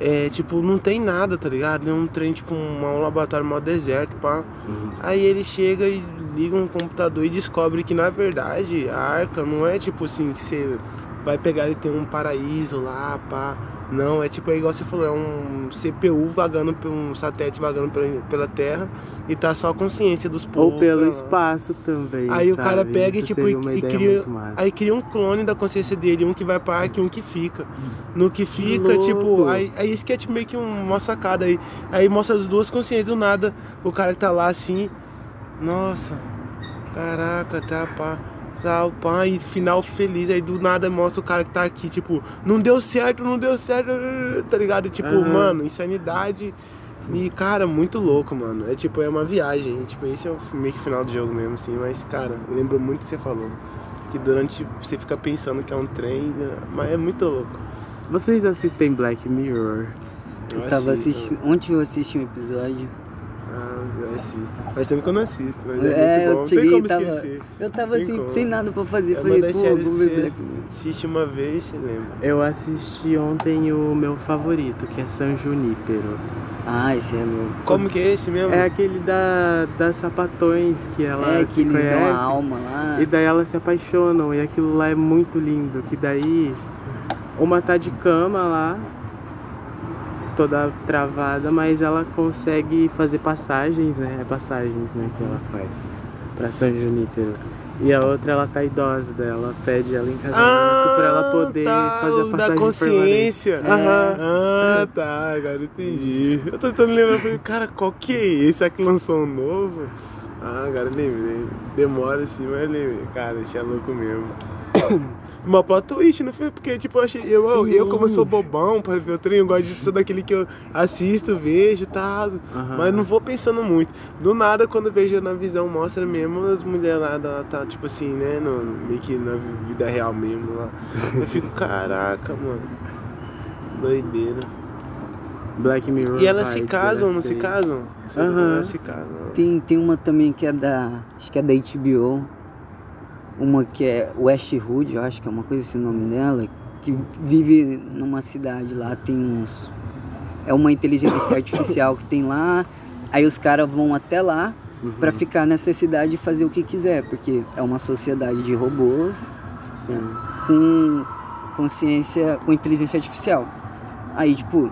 [SPEAKER 2] é tipo, não tem nada, tá ligado? É um trem, tipo, um, um laboratório mal deserto, pá.
[SPEAKER 1] Uhum.
[SPEAKER 2] Aí ele chega e liga um computador e descobre que na verdade a arca não é tipo assim, que você vai pegar e tem um paraíso lá, pá. Não, é tipo, é igual você falou, é um CPU vagando, um satélite vagando pela, Terra e tá só a consciência dos povos.
[SPEAKER 1] Ou pelo espaço também.
[SPEAKER 2] Aí o cara
[SPEAKER 1] sabe?
[SPEAKER 2] pega e
[SPEAKER 1] Isso
[SPEAKER 2] tipo, e,
[SPEAKER 1] uma
[SPEAKER 2] e
[SPEAKER 1] ideia
[SPEAKER 2] cria, aí cria um clone da consciência dele, um que vai pra arca e um que fica. No que fica,
[SPEAKER 1] louco.
[SPEAKER 2] tipo, aí, aí isso que é tipo, meio que uma sacada aí. Aí mostra as duas consciências do nada, o cara que tá lá assim, nossa, caraca, tá pá. Tal, pá, e final feliz, aí do nada mostra o cara que tá aqui, tipo, não deu certo, não deu certo, tá ligado? Tipo,
[SPEAKER 1] Aham.
[SPEAKER 2] mano, insanidade. E, cara, muito louco, mano. É tipo, é uma viagem. Tipo, esse é o meio que final do jogo mesmo, assim. Mas, cara, lembra muito o que você falou. Que durante. Você fica pensando que é um trem, mas é muito louco.
[SPEAKER 1] Vocês assistem Black Mirror?
[SPEAKER 3] Eu tava
[SPEAKER 2] assisto.
[SPEAKER 3] assistindo. Ontem eu assisti um episódio.
[SPEAKER 2] Ah, eu assisto. Faz tempo que eu não assisto, mas é,
[SPEAKER 3] É,
[SPEAKER 2] muito bom.
[SPEAKER 3] eu
[SPEAKER 2] Não
[SPEAKER 3] cheguei
[SPEAKER 2] tem como
[SPEAKER 3] tava-
[SPEAKER 2] esquecer.
[SPEAKER 3] Eu tava assim,
[SPEAKER 2] como.
[SPEAKER 3] sem nada pra fazer.
[SPEAKER 2] É
[SPEAKER 3] Falei, pô, vou Mirror.
[SPEAKER 2] Assiste uma vez, você lembra.
[SPEAKER 1] Eu assisti ontem o meu favorito, que é San Junípero.
[SPEAKER 3] Ah, esse é louco.
[SPEAKER 2] Como que é esse mesmo?
[SPEAKER 1] É aquele da, das sapatões que ela
[SPEAKER 3] É, que eles
[SPEAKER 1] conhece,
[SPEAKER 3] dão a alma lá.
[SPEAKER 1] E daí elas se apaixonam e aquilo lá é muito lindo. Que daí uma tá de cama lá, toda travada, mas ela consegue fazer passagens, né? É passagens, né, que ela faz pra São Junípero. E a outra ela tá idosa, daí ela pede ela em casamento pra ela poder
[SPEAKER 2] tá,
[SPEAKER 1] fazer a passagem
[SPEAKER 2] da
[SPEAKER 1] permanente.
[SPEAKER 2] consciência.
[SPEAKER 1] Aham.
[SPEAKER 2] Ah, tá, agora entendi. Eu tô tentando lembrar, falei, cara, qual que é esse? Será que lançou um novo? Ah, agora lembrei. Demora assim, mas lembrei. Cara, esse é louco mesmo. Uma plot twist, não foi? Porque, tipo, eu achei. Eu, eu, eu, como eu sou bobão pra ver o trem, eu gosto de ser daquele que eu assisto, vejo e tal.
[SPEAKER 1] Aham.
[SPEAKER 2] Mas não vou pensando muito. Do nada, quando vejo na visão, mostra mesmo as mulheres lá, ela tá, tipo assim, né? No, meio que na vida real mesmo lá. Eu fico, caraca, mano. Doideira.
[SPEAKER 1] Black Mirror.
[SPEAKER 2] E elas se casam, não se casam?
[SPEAKER 1] Aham.
[SPEAKER 2] Elas se casam.
[SPEAKER 3] Tem, tem uma também que é da. Acho que é da HBO. Uma que é Westwood, eu acho que é uma coisa esse nome dela. Que vive numa cidade lá, tem uns. É uma inteligência artificial que tem lá. Aí os caras vão até lá
[SPEAKER 1] Uhum.
[SPEAKER 3] pra ficar nessa cidade e fazer o que quiser, porque é uma sociedade de robôs
[SPEAKER 1] Sim.
[SPEAKER 3] com consciência, com inteligência artificial. Aí, tipo,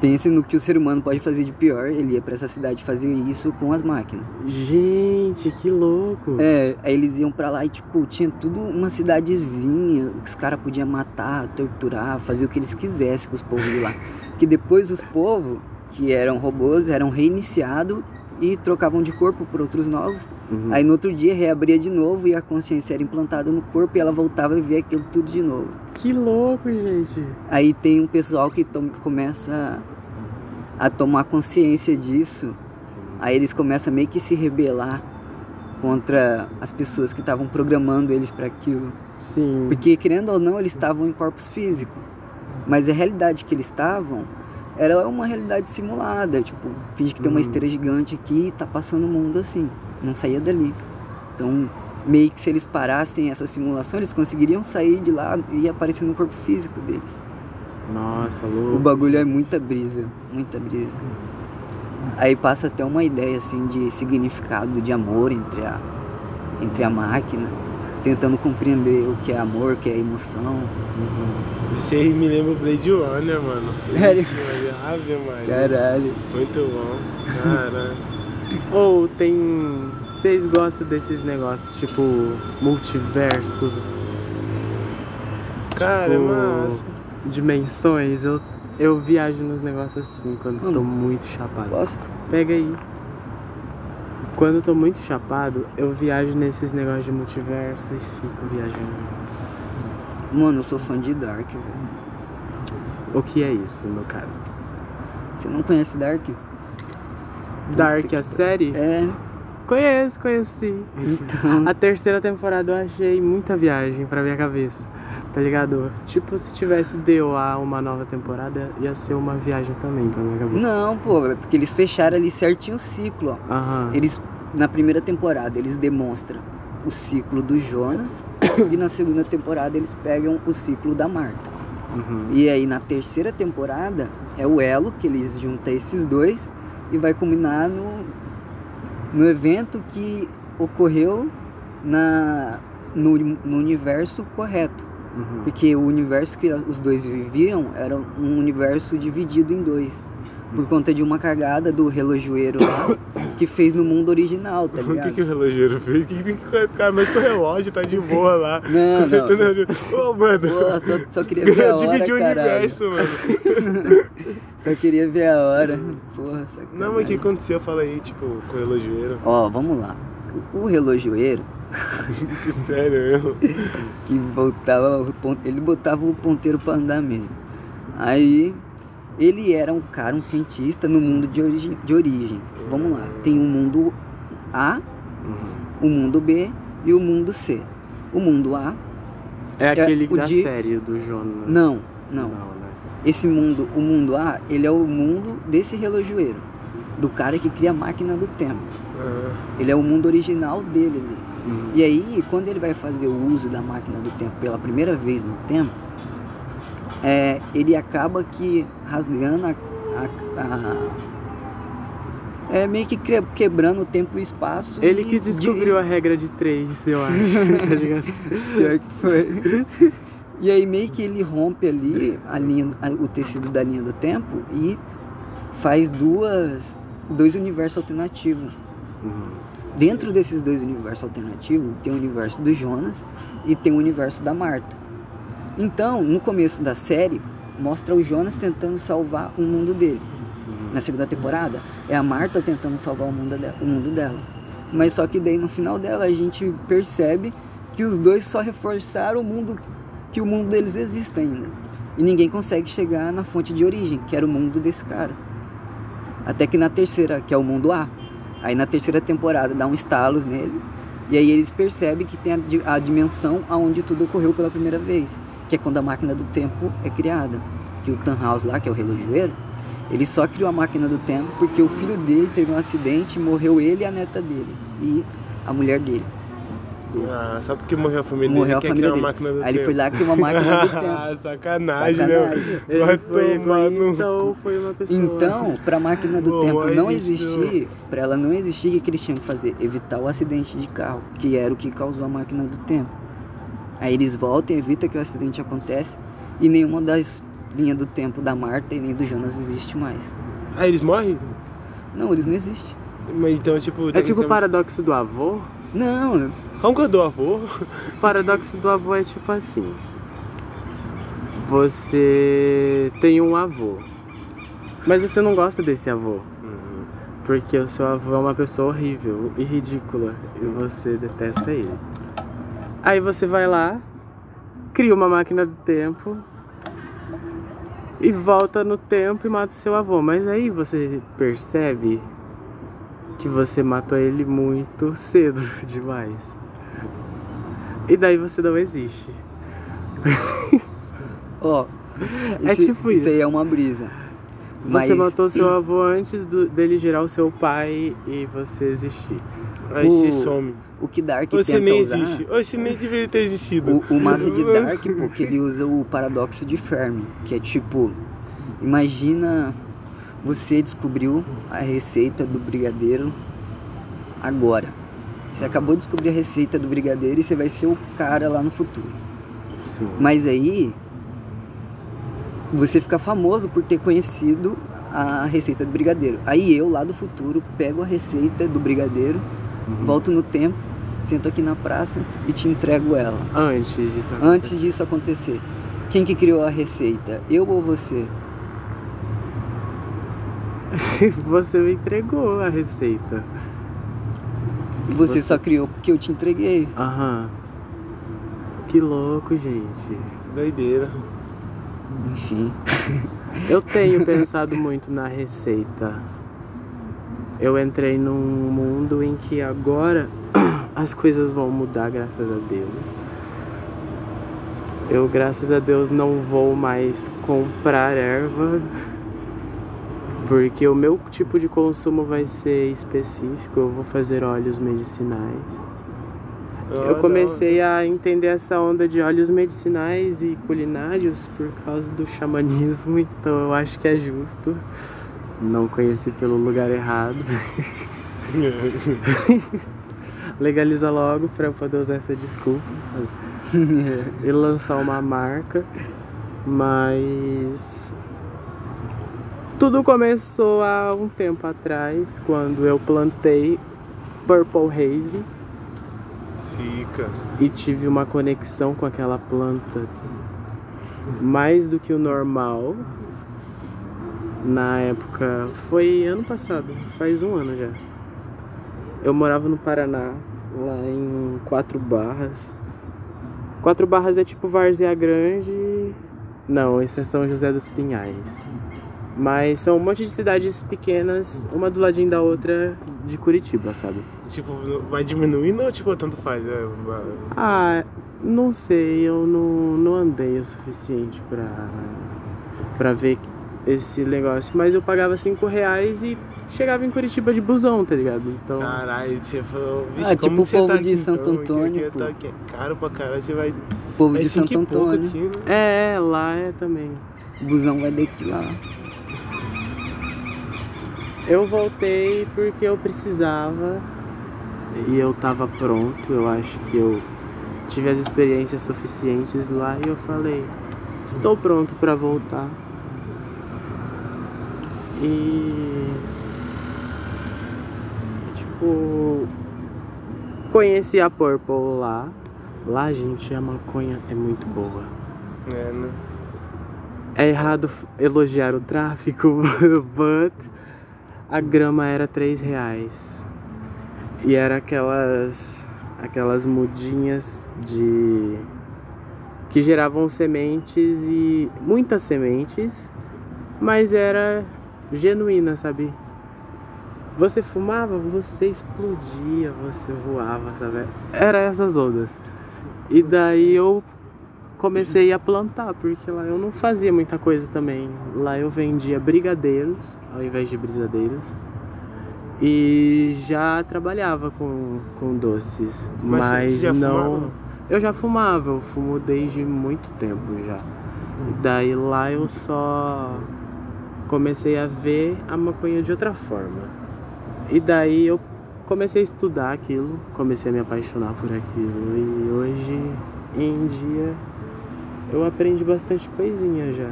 [SPEAKER 3] pense no que o ser humano pode fazer de pior, ele ia pra essa cidade fazer isso com as máquinas.
[SPEAKER 1] Gente, que louco.
[SPEAKER 3] É, aí eles iam pra lá e, tipo, tinha tudo uma cidadezinha, que os caras podiam matar, torturar, fazer o que eles quisessem com os povos de lá. Que depois os povos, que eram robôs, eram reiniciados e trocavam de corpo por outros novos.
[SPEAKER 1] Uhum.
[SPEAKER 3] Aí no outro dia reabria de novo e a consciência era implantada no corpo e ela voltava a ver aquilo tudo de novo.
[SPEAKER 1] Que louco, gente.
[SPEAKER 3] Aí tem um pessoal que começa a tomar consciência disso. Aí eles começam a meio que se rebelar contra as pessoas que estavam programando eles para aquilo.
[SPEAKER 1] Sim.
[SPEAKER 3] Porque querendo ou não, eles estavam em corpos físicos. Mas a realidade que eles estavam era uma realidade simulada, tipo, finge que tem uma
[SPEAKER 1] Hum.
[SPEAKER 3] esteira gigante aqui e tá passando o mundo assim, não saía dali. Então, meio que se eles parassem essa simulação, eles conseguiriam sair de lá e aparecer no corpo físico deles.
[SPEAKER 1] Nossa,
[SPEAKER 3] O
[SPEAKER 1] louco.
[SPEAKER 3] bagulho é muita brisa, muita brisa. Aí passa até uma ideia assim de significado de amor entre a entre a máquina, tentando compreender o que é amor, o que é emoção.
[SPEAKER 1] Uhum.
[SPEAKER 2] Esse aí me lembra o Blade Runner, mano.
[SPEAKER 3] Sério?
[SPEAKER 2] Ixi, Maria, Ave Maria.
[SPEAKER 3] Caralho.
[SPEAKER 2] Muito bom. Caralho.
[SPEAKER 1] Ou tem. Vocês gostam desses negócios tipo multiversos?
[SPEAKER 2] Cara, é
[SPEAKER 1] tipo,
[SPEAKER 2] massa.
[SPEAKER 1] Dimensões? Eu Eu viajo nos negócios assim quando
[SPEAKER 3] Mano,
[SPEAKER 1] tô muito chapado.
[SPEAKER 3] Posso?
[SPEAKER 1] Pega aí. Quando eu tô muito chapado, eu viajo nesses negócios de multiverso e fico viajando.
[SPEAKER 3] Mano, eu sou fã de Dark, velho.
[SPEAKER 1] O que é isso, no caso?
[SPEAKER 3] Você não conhece Dark?
[SPEAKER 1] Dark, a série?
[SPEAKER 3] É,
[SPEAKER 1] Conheço, sim.
[SPEAKER 3] então.
[SPEAKER 1] A terceira temporada eu achei muita viagem pra minha cabeça. Tá ligado? Tipo, se tivesse DOA uma nova temporada, ia ser uma viagem também pra minha cabeça.
[SPEAKER 3] Não, pô, é porque eles fecharam ali certinho o ciclo, ó.
[SPEAKER 1] Aham.
[SPEAKER 3] Eles, na primeira temporada, eles demonstram o ciclo do Jonas e na segunda temporada eles pegam o ciclo da Marta.
[SPEAKER 1] Uhum.
[SPEAKER 3] E aí na terceira temporada é o elo que eles juntam esses dois e vai culminar no, no evento que ocorreu na, no, no universo correto.
[SPEAKER 1] Uhum.
[SPEAKER 3] Porque o universo que os dois viviam era um universo dividido em dois. Por conta de uma cagada do relojoeiro lá que fez no mundo original, tá
[SPEAKER 2] O que,
[SPEAKER 3] ligado?
[SPEAKER 2] que o relojeiro fez? O que, que o cara mexe com o relógio, tá de boa lá.
[SPEAKER 3] Não,
[SPEAKER 2] consertando
[SPEAKER 3] não.
[SPEAKER 2] relógio. Ô, mano.
[SPEAKER 3] Pô, só, só queria ver a hora,
[SPEAKER 2] Dividiu o universo, mano.
[SPEAKER 3] Só queria ver a hora. Porra, sacanagem.
[SPEAKER 2] Não, mas o que aconteceu? Fala aí, tipo, com o relojoeiro.
[SPEAKER 3] Ó, vamos lá. O, relojoeiro
[SPEAKER 2] Sério, eu.
[SPEAKER 3] que pon- ele botava o ponteiro pra andar mesmo. Aí ele era um cara, um cientista no mundo de origem. De origem. Vamos lá, tem o mundo A,
[SPEAKER 1] Uhum.
[SPEAKER 3] o mundo B e o mundo C. O mundo A,
[SPEAKER 1] É aquele
[SPEAKER 3] o
[SPEAKER 1] da
[SPEAKER 3] de-
[SPEAKER 1] série do Jonas.
[SPEAKER 3] não, não.
[SPEAKER 1] Não, né?
[SPEAKER 3] Esse mundo, o mundo A, ele é o mundo desse relojoeiro, do cara que cria a máquina do tempo.
[SPEAKER 2] Ah,
[SPEAKER 3] Ele é o mundo original dele ali.
[SPEAKER 1] Uhum.
[SPEAKER 3] E aí, quando ele vai fazer o uso da máquina do tempo pela primeira vez no tempo, é, ele acaba que rasgando a, a- a- é meio que que- quebrando o tempo e o espaço.
[SPEAKER 1] Ele
[SPEAKER 3] e
[SPEAKER 1] que
[SPEAKER 3] de-
[SPEAKER 1] descobriu a regra de três, eu acho. tá ligado?
[SPEAKER 3] Pior que foi. E aí meio que ele rompe ali a linha, a- o tecido da linha do tempo e faz duas, dois universos alternativos.
[SPEAKER 1] Uhum.
[SPEAKER 3] Dentro desses dois universos alternativos, tem o universo do Jonas e tem o universo da Marta. Então, no começo da série, mostra o Jonas tentando salvar o mundo dele.
[SPEAKER 1] Uhum.
[SPEAKER 3] Na segunda temporada, é a Marta tentando salvar o mundo, de- o mundo dela. Mas só que daí no final dela a gente percebe que os dois só reforçaram o mundo que o mundo deles existe ainda. E ninguém consegue chegar na fonte de origem, que era o mundo desse cara. Até que na terceira, que é o mundo A. Aí na terceira temporada dá um estalos nele. E aí eles percebem que tem a, a dimensão aonde tudo ocorreu pela primeira vez. Que é quando a máquina do tempo é criada. Que o Tannhaus lá, que é o relojoeiro, ele só criou a máquina do tempo porque o filho dele teve um acidente e morreu ele e a neta dele. E a mulher dele.
[SPEAKER 2] Ah, só porque morreu a família
[SPEAKER 3] Morreu a
[SPEAKER 2] dele, quer
[SPEAKER 3] família
[SPEAKER 2] criar uma
[SPEAKER 3] dele.
[SPEAKER 2] máquina do
[SPEAKER 3] Aí ele
[SPEAKER 2] tempo.
[SPEAKER 3] foi lá criou uma máquina do tempo.
[SPEAKER 2] Ah, sacanagem, né?
[SPEAKER 3] Sacanagem.
[SPEAKER 1] Ele
[SPEAKER 2] Vai
[SPEAKER 1] foi foi uma pessoa.
[SPEAKER 3] Então, para a máquina do tempo não
[SPEAKER 2] isso-
[SPEAKER 3] existir, para ela não existir, o que que eles tinham que fazer? Evitar o acidente de carro, que era o que causou a máquina do tempo. Aí eles voltam, evitam que o acidente aconteça e nenhuma das linhas do tempo da Marta e nem do Jonas existe mais.
[SPEAKER 2] Ah, eles morrem?
[SPEAKER 3] Não, eles não existem.
[SPEAKER 2] Mas então, tipo.
[SPEAKER 1] É tipo o paradoxo do avô?
[SPEAKER 3] Não,
[SPEAKER 2] Eu dou avô?
[SPEAKER 1] O paradoxo do avô é tipo assim. Você tem um avô. Mas você não gosta desse avô. Porque o seu avô é uma pessoa horrível e ridícula. E você detesta ele. Aí você vai lá, cria uma máquina do tempo. E volta no tempo e mata o seu avô. Mas aí você percebe que você matou ele muito cedo demais. E daí você não existe.
[SPEAKER 3] ó.
[SPEAKER 1] É
[SPEAKER 3] esse-
[SPEAKER 1] tipo isso.
[SPEAKER 3] aí é uma brisa.
[SPEAKER 1] Você
[SPEAKER 3] Mas
[SPEAKER 1] matou seu avô antes do- dele gerar o seu pai e você existir.
[SPEAKER 2] Aí
[SPEAKER 3] O-
[SPEAKER 2] você some.
[SPEAKER 3] o que Dark
[SPEAKER 2] Você
[SPEAKER 3] tenta
[SPEAKER 2] nem
[SPEAKER 3] usar...
[SPEAKER 2] existe. Você nem deveria ter existido.
[SPEAKER 3] O, o massa de Dark, pô, que ele usa o paradoxo de Fermi, que é tipo, imagina você descobriu a receita do brigadeiro agora. Você acabou de descobrir a receita do brigadeiro e você vai ser o cara lá no futuro.
[SPEAKER 1] Sim.
[SPEAKER 3] Mas aí você fica famoso por ter conhecido a receita do brigadeiro. Aí eu lá do futuro pego a receita do brigadeiro,
[SPEAKER 1] Uhum.
[SPEAKER 3] volto no tempo, sento aqui na praça e te entrego ela.
[SPEAKER 1] Antes disso acontecer.
[SPEAKER 3] Antes disso acontecer, quem que criou a receita? Eu ou você?
[SPEAKER 1] Você me entregou a receita.
[SPEAKER 3] Você, você só criou porque eu te entreguei.
[SPEAKER 1] Aham. Que louco, gente.
[SPEAKER 2] Doideira.
[SPEAKER 3] Enfim.
[SPEAKER 1] Eu tenho pensado muito na receita. Eu entrei num mundo em que agora as coisas vão mudar, graças a Deus. Eu, graças a Deus, não vou mais comprar erva, porque o meu tipo de consumo vai ser específico. Eu vou fazer óleos medicinais. eu comecei a entender essa onda de óleos medicinais e culinários por causa do xamanismo, então eu acho que é justo. Não conheci pelo lugar errado. Legaliza logo pra eu poder usar essa desculpa, sabe? e lançar uma marca, mas tudo começou há um tempo atrás, quando eu plantei Purple Haze.
[SPEAKER 2] Fica.
[SPEAKER 1] E tive uma conexão com aquela planta mais do que o normal. Na época, foi ano passado, faz um ano já. Eu morava no Paraná, lá em Quatro Barras. Quatro Barras é tipo Várzea Grande. Não, esse é São José dos Pinhais. Mas são um monte de cidades pequenas, uma do ladinho da outra de Curitiba, sabe?
[SPEAKER 2] Tipo, vai diminuindo ou tipo, tanto faz? É,
[SPEAKER 1] ah, não sei, eu não, não andei o suficiente pra, pra ver esse negócio. Mas eu pagava 5 reais e chegava em Curitiba de busão, tá ligado? Então.
[SPEAKER 2] Caralho, você falou.
[SPEAKER 3] Vixe, ah, tipo o povo tá de aqui, Santo então, Antônio.
[SPEAKER 2] Tá aqui, é caro pra caralho, você vai.
[SPEAKER 3] O povo é de Santo Antônio. Aqui, né?
[SPEAKER 1] É, lá é também.
[SPEAKER 3] O busão vai daqui lá.
[SPEAKER 1] Eu voltei porque eu precisava e eu tava pronto. Eu acho que eu tive as experiências suficientes lá e eu falei: estou pronto para voltar. E tipo conheci a Purple lá. Lá, gente, a maconha é muito boa.
[SPEAKER 2] É, né?
[SPEAKER 1] É errado elogiar o tráfico, but a grama era três reais. E era aquelas aquelas mudinhas de que geravam sementes e muitas sementes, mas era genuína, sabe? Você fumava, você explodia, você voava, sabe? Era essas ondas. E daí eu comecei a plantar, porque lá eu não fazia muita coisa também. Lá eu vendia brigadeiros ao invés de brisadeiros. E já trabalhava com, com doces. Mas, mas não. Fumava? Eu já fumava, eu fumo desde muito tempo já. Daí lá eu só comecei a ver a maconha de outra forma. E daí eu comecei a estudar aquilo, comecei a me apaixonar por aquilo e hoje em dia eu aprendi bastante coisinha já.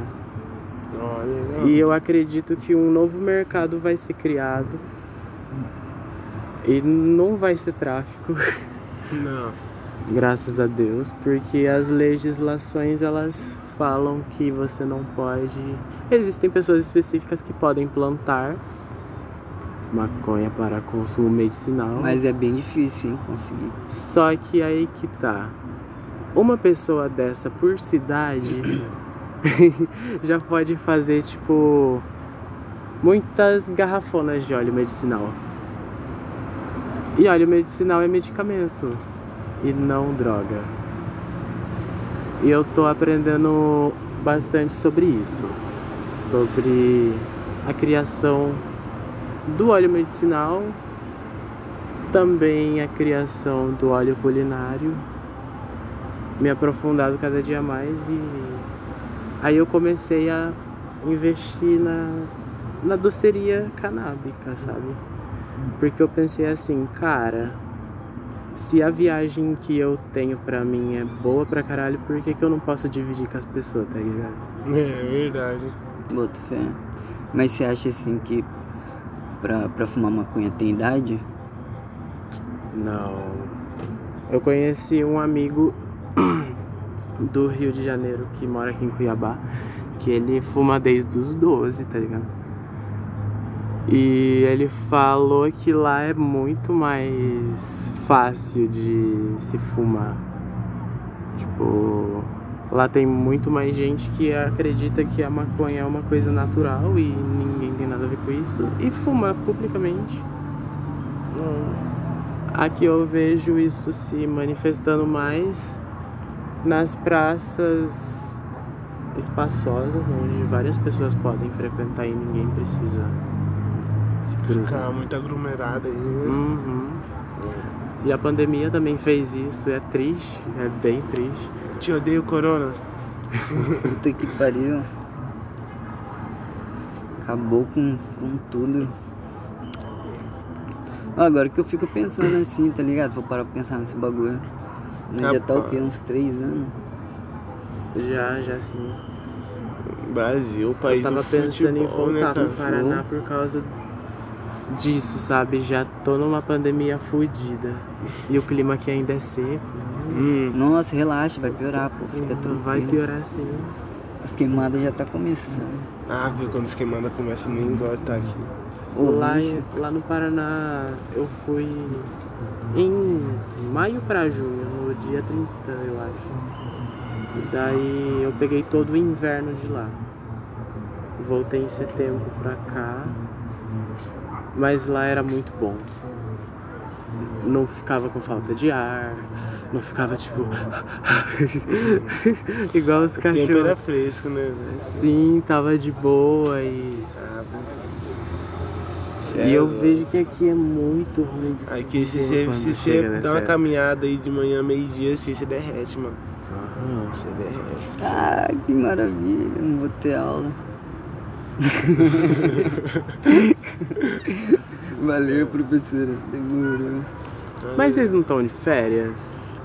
[SPEAKER 2] Olha,
[SPEAKER 1] e eu acredito que um novo mercado vai ser criado e não vai ser tráfico.
[SPEAKER 2] Não.
[SPEAKER 1] Graças a Deus, porque as legislações elas falam que você não pode. Existem pessoas específicas que podem plantar maconha para consumo medicinal.
[SPEAKER 3] Mas é bem difícil, hein, conseguir.
[SPEAKER 1] Só que aí que tá. Uma pessoa dessa por cidade já pode fazer tipo muitas garrafonas de óleo medicinal. E óleo medicinal é medicamento e não droga. E eu tô aprendendo bastante sobre isso, sobre a criação do óleo medicinal, também a criação do óleo culinário, me aprofundado cada dia mais e aí eu comecei a investir na, na doceria canábica, sabe? Porque eu pensei assim, cara, se a viagem que eu tenho pra mim é boa pra caralho, por que, que eu não posso dividir com as pessoas, tá ligado?
[SPEAKER 2] É verdade.
[SPEAKER 3] Boto fé. Mas você acha assim que pra, pra fumar maconha tem idade?
[SPEAKER 1] Não. Eu conheci um amigo do Rio de Janeiro que mora aqui em Cuiabá, que ele fuma desde os 12, tá ligado? E ele falou que lá é muito mais fácil de se fumar. Tipo, lá tem muito mais gente que acredita que a maconha é uma coisa natural e ninguém tem nada a ver com isso. E fuma publicamente. Aqui eu vejo isso se manifestando mais nas praças espaçosas, onde várias pessoas podem frequentar e ninguém precisa se cruzar.
[SPEAKER 2] Ficar muito aglomerado aí.
[SPEAKER 1] Uhum. E a pandemia também fez isso, é triste, é bem triste.
[SPEAKER 2] Te odeio, Corona.
[SPEAKER 3] Puta que pariu. Acabou com, com tudo. Agora que eu fico pensando assim, tá ligado? Vou parar pra pensar nesse bagulho. Nós já tá o quê? Uns três anos?
[SPEAKER 1] Já, já sim.
[SPEAKER 2] Brasil, país
[SPEAKER 1] eu tava
[SPEAKER 2] do
[SPEAKER 1] pensando em
[SPEAKER 2] futebol, né,
[SPEAKER 1] voltar
[SPEAKER 2] cara?
[SPEAKER 1] pro Paraná por causa disso, sabe? Já tô numa pandemia fodida. E o clima aqui ainda é seco.
[SPEAKER 2] Hum,
[SPEAKER 3] Nossa, relaxa, vai piorar, pô. Fica
[SPEAKER 1] Então
[SPEAKER 3] tranquilo.
[SPEAKER 1] vai piorar sim.
[SPEAKER 3] As queimadas já tá começando.
[SPEAKER 2] ah, viu, quando os queimadas começam, nem gosta estar aqui.
[SPEAKER 1] Lá, lá no Paraná eu fui em maio pra junho, dia 30 eu acho. E daí eu peguei todo o inverno de lá. Voltei em setembro pra cá. Mas lá era muito bom. Não ficava com falta de ar. Não ficava tipo. Igual os
[SPEAKER 2] O tempo era
[SPEAKER 1] cachorros.
[SPEAKER 2] fresco, né?
[SPEAKER 1] Sim, tava de boa e.
[SPEAKER 2] Ah,
[SPEAKER 1] E eu vejo que aqui é muito ruim de se
[SPEAKER 2] Aqui se você, se
[SPEAKER 1] chega
[SPEAKER 2] você dá uma caminhada aí de manhã, meio-dia, assim, você derrete, mano.
[SPEAKER 1] Aham.
[SPEAKER 2] Você derrete.
[SPEAKER 3] Ah, que maravilha, não vou ter aula. Valeu, professora. Demorou.
[SPEAKER 1] Mas vocês não estão de férias?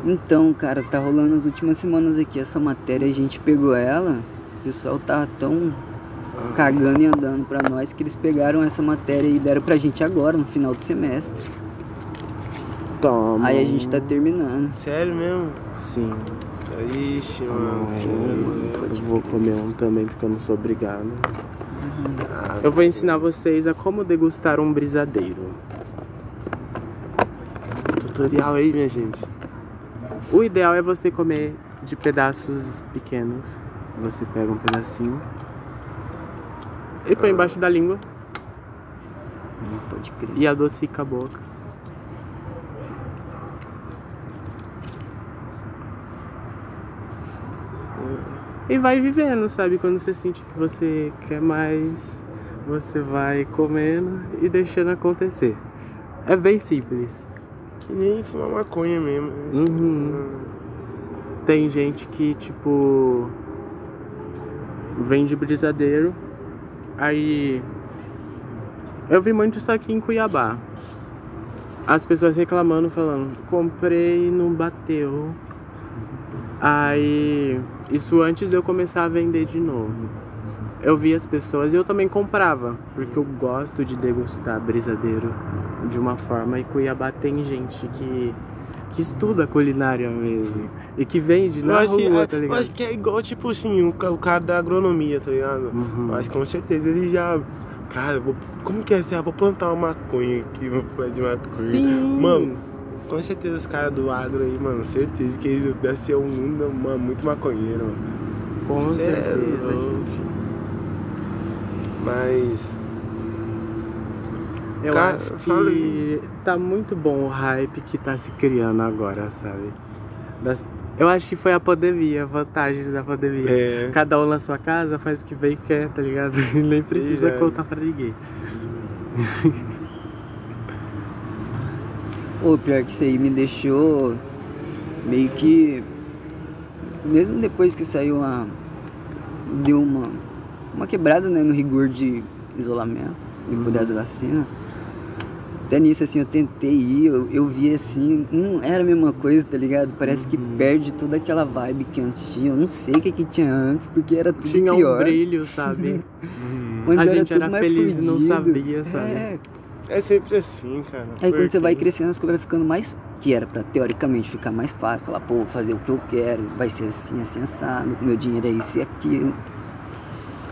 [SPEAKER 3] Então, cara, tá rolando as últimas semanas aqui essa matéria, a gente pegou ela, o pessoal tá tão cagando e andando pra nós que eles pegaram essa matéria e deram pra gente agora, no final do semestre.
[SPEAKER 1] Toma.
[SPEAKER 3] Aí a gente tá terminando.
[SPEAKER 2] Sério mesmo?
[SPEAKER 1] Sim.
[SPEAKER 2] Ixi, mano.
[SPEAKER 1] Ai,
[SPEAKER 2] sério,
[SPEAKER 1] eu vou comer um também porque eu não sou obrigado.
[SPEAKER 2] Ah,
[SPEAKER 1] Eu vou ensinar vocês a como degustar um brisadeiro.
[SPEAKER 2] Tutorial aí, minha gente.
[SPEAKER 1] O ideal é você comer de pedaços pequenos. Você pega um pedacinho e põe embaixo da língua
[SPEAKER 3] Não pode crer.
[SPEAKER 1] e adocica a boca. E vai vivendo, sabe? Quando você sente que você quer mais, você vai comendo e deixando acontecer. É bem simples.
[SPEAKER 2] Que nem fumar maconha mesmo.
[SPEAKER 1] Uhum. Tem gente que, tipo, vende brisadeiro, aí. Eu vi muito isso aqui em Cuiabá. As pessoas reclamando, falando, comprei e não bateu. Aí, isso antes de eu começar a vender de novo. Eu vi as pessoas e eu também comprava, porque eu gosto de degustar brisadeiro de uma forma. E Cuiabá tem gente que, que estuda culinária mesmo e que vende na
[SPEAKER 2] acho,
[SPEAKER 1] rua, tá
[SPEAKER 2] eu
[SPEAKER 1] ligado?
[SPEAKER 2] acho que é igual, tipo assim, o, o cara da agronomia, tá ligado?
[SPEAKER 1] Uhum.
[SPEAKER 2] Que com certeza ele já. Cara, vou, como que é? assim? Ah, vou plantar uma maconha aqui, vou pé de maconha.
[SPEAKER 1] Sim.
[SPEAKER 2] Mano, com certeza os caras do agro aí, mano, certeza que eles devem ser um mundo mano, muito maconheiro, mano.
[SPEAKER 1] com
[SPEAKER 2] Cê é
[SPEAKER 1] certeza, gente.
[SPEAKER 2] Mas.
[SPEAKER 1] Eu
[SPEAKER 2] Cara,
[SPEAKER 1] acho que tá muito bom o hype que tá se criando agora, sabe? Das- Eu acho que foi a pandemia, vantagens da pandemia.
[SPEAKER 2] É.
[SPEAKER 1] Cada um na sua casa faz o que bem quer, tá ligado? E nem precisa
[SPEAKER 2] Verdade.
[SPEAKER 1] contar pra ninguém.
[SPEAKER 3] Ô, pior que isso aí me deixou meio que. Mesmo depois que saiu uma. Deu uma. Uma quebrada né, no rigor de isolamento, depois das vacinas. Até nisso assim eu tentei ir, eu, eu vi assim, não era a mesma coisa, tá ligado? Parece que
[SPEAKER 1] Uhum.
[SPEAKER 3] perde toda aquela vibe que antes tinha. Eu não sei o que, que tinha antes, porque era tudo
[SPEAKER 1] Tinha
[SPEAKER 3] pior.
[SPEAKER 1] um brilho, sabe?
[SPEAKER 3] Antes
[SPEAKER 1] A
[SPEAKER 3] era
[SPEAKER 1] gente
[SPEAKER 3] tudo
[SPEAKER 1] era
[SPEAKER 3] mais
[SPEAKER 1] feliz e não sabia, sabe?
[SPEAKER 3] É,
[SPEAKER 2] É sempre assim, cara.
[SPEAKER 3] Aí quando você vai
[SPEAKER 2] Porque-
[SPEAKER 3] crescendo, as coisas vai ficando mais. Que era pra teoricamente ficar mais fácil. Falar, pô, vou fazer o que eu quero, vai ser assim, assim, assado, meu dinheiro é isso e aquilo.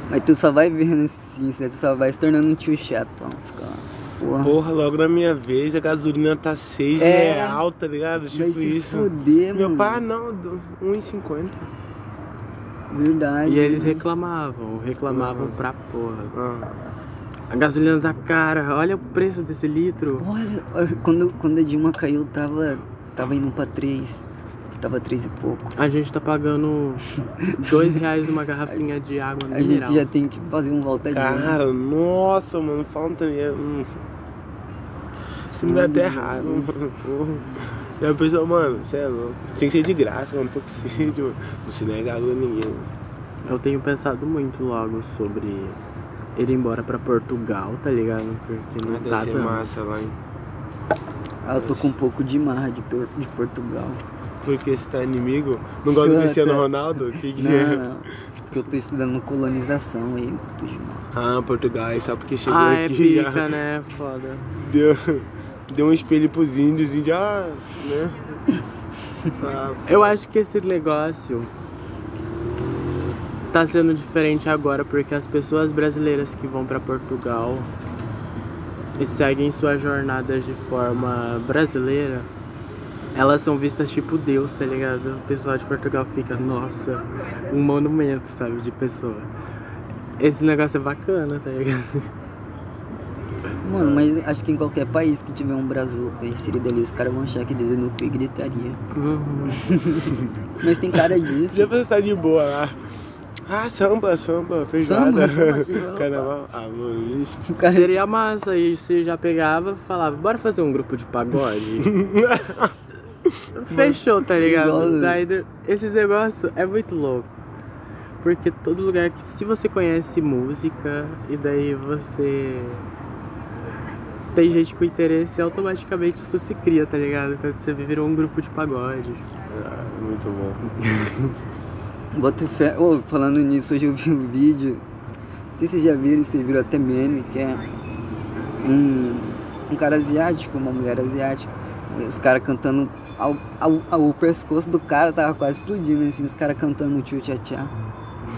[SPEAKER 3] Mas tu só vai vendo assim, você só vai se tornando um tio chatão. Fica, porra.
[SPEAKER 2] Porra, logo na minha vez a gasolina tá 6
[SPEAKER 3] É.
[SPEAKER 2] real, tá ligado?
[SPEAKER 3] vai
[SPEAKER 2] Tipo
[SPEAKER 3] se
[SPEAKER 2] isso.
[SPEAKER 3] fuder,
[SPEAKER 2] Meu
[SPEAKER 3] mano.
[SPEAKER 2] pai, não, do- 1,50.
[SPEAKER 3] Verdade.
[SPEAKER 1] E eles reclamavam, reclamavam pra porra.
[SPEAKER 2] Ah,
[SPEAKER 1] A gasolina tá cara, olha o preço desse litro.
[SPEAKER 3] Olha, quando, quando a Dilma caiu, tava, tava indo pra 3. Tava 3 e pouco.
[SPEAKER 1] A gente tá pagando dois reais numa garrafinha de água
[SPEAKER 3] A
[SPEAKER 1] mineral.
[SPEAKER 3] gente já tem que fazer um volta de
[SPEAKER 2] cara, nossa, mano, fala também. Hum. Isso me dá até raiva, mano. Porra. E a pessoa, mano, você é louco. Tinha que ser de graça, mano. Tô com sede, mano. Não se nega água a ninguém.
[SPEAKER 1] Eu tenho pensado muito logo sobre ir embora pra Portugal, tá ligado? Porque não
[SPEAKER 2] Ah, deve
[SPEAKER 1] tá
[SPEAKER 2] ser
[SPEAKER 1] dando.
[SPEAKER 2] massa lá, hein?
[SPEAKER 3] Ah, eu tô com um pouco de marra de, de Portugal.
[SPEAKER 2] Porque você tá inimigo. Não gosta do Cristiano. Ronaldo? Que que
[SPEAKER 3] Não,
[SPEAKER 2] é?
[SPEAKER 3] não. Porque eu tô estudando colonização aí, marra.
[SPEAKER 2] Ah, Portugal, só porque chegou
[SPEAKER 1] Ah, é
[SPEAKER 2] aqui
[SPEAKER 1] pica,
[SPEAKER 2] já
[SPEAKER 1] né? Foda.
[SPEAKER 2] deu, deu um espelho pros índios, índios, ah, né? Ah,
[SPEAKER 1] Eu acho que esse negócio tá sendo diferente agora porque as pessoas brasileiras que vão pra Portugal e seguem suas jornadas de forma brasileira, elas são vistas tipo Deus, tá ligado? O pessoal de Portugal fica, nossa, um monumento, sabe, de pessoa. Esse negócio é bacana, tá ligado?
[SPEAKER 3] Mano, mas acho que em qualquer país que tiver um brazuca inserido ali, os caras vão achar que Deus é no cu e gritaria.
[SPEAKER 1] Uhum.
[SPEAKER 3] Mas tem cara disso.
[SPEAKER 2] Já você tá de boa lá. Ah, samba, samba, feijoada.
[SPEAKER 3] Samba, samba,
[SPEAKER 2] Carnaval. Ah, mano, isso.
[SPEAKER 3] O cara
[SPEAKER 1] Seria massa, aí você já pegava e falava, bora fazer um grupo de pagode? Fechou, tá ligado? Daí, esses negócios é muito louco. Porque todo lugar que se você conhece música e daí você tem gente com interesse, automaticamente isso se cria, tá ligado? Quando você virou um grupo de pagode.
[SPEAKER 2] Ah, muito bom.
[SPEAKER 3] Bota fé. Ô, falando nisso, hoje eu vi um vídeo. Não sei se vocês já viram, se viram até meme, que é um, um cara asiático, uma mulher asiática. Os caras cantando. Ao, ao, ao- o pescoço do cara tava quase explodindo, assim, os caras cantando tchu tchá tchá.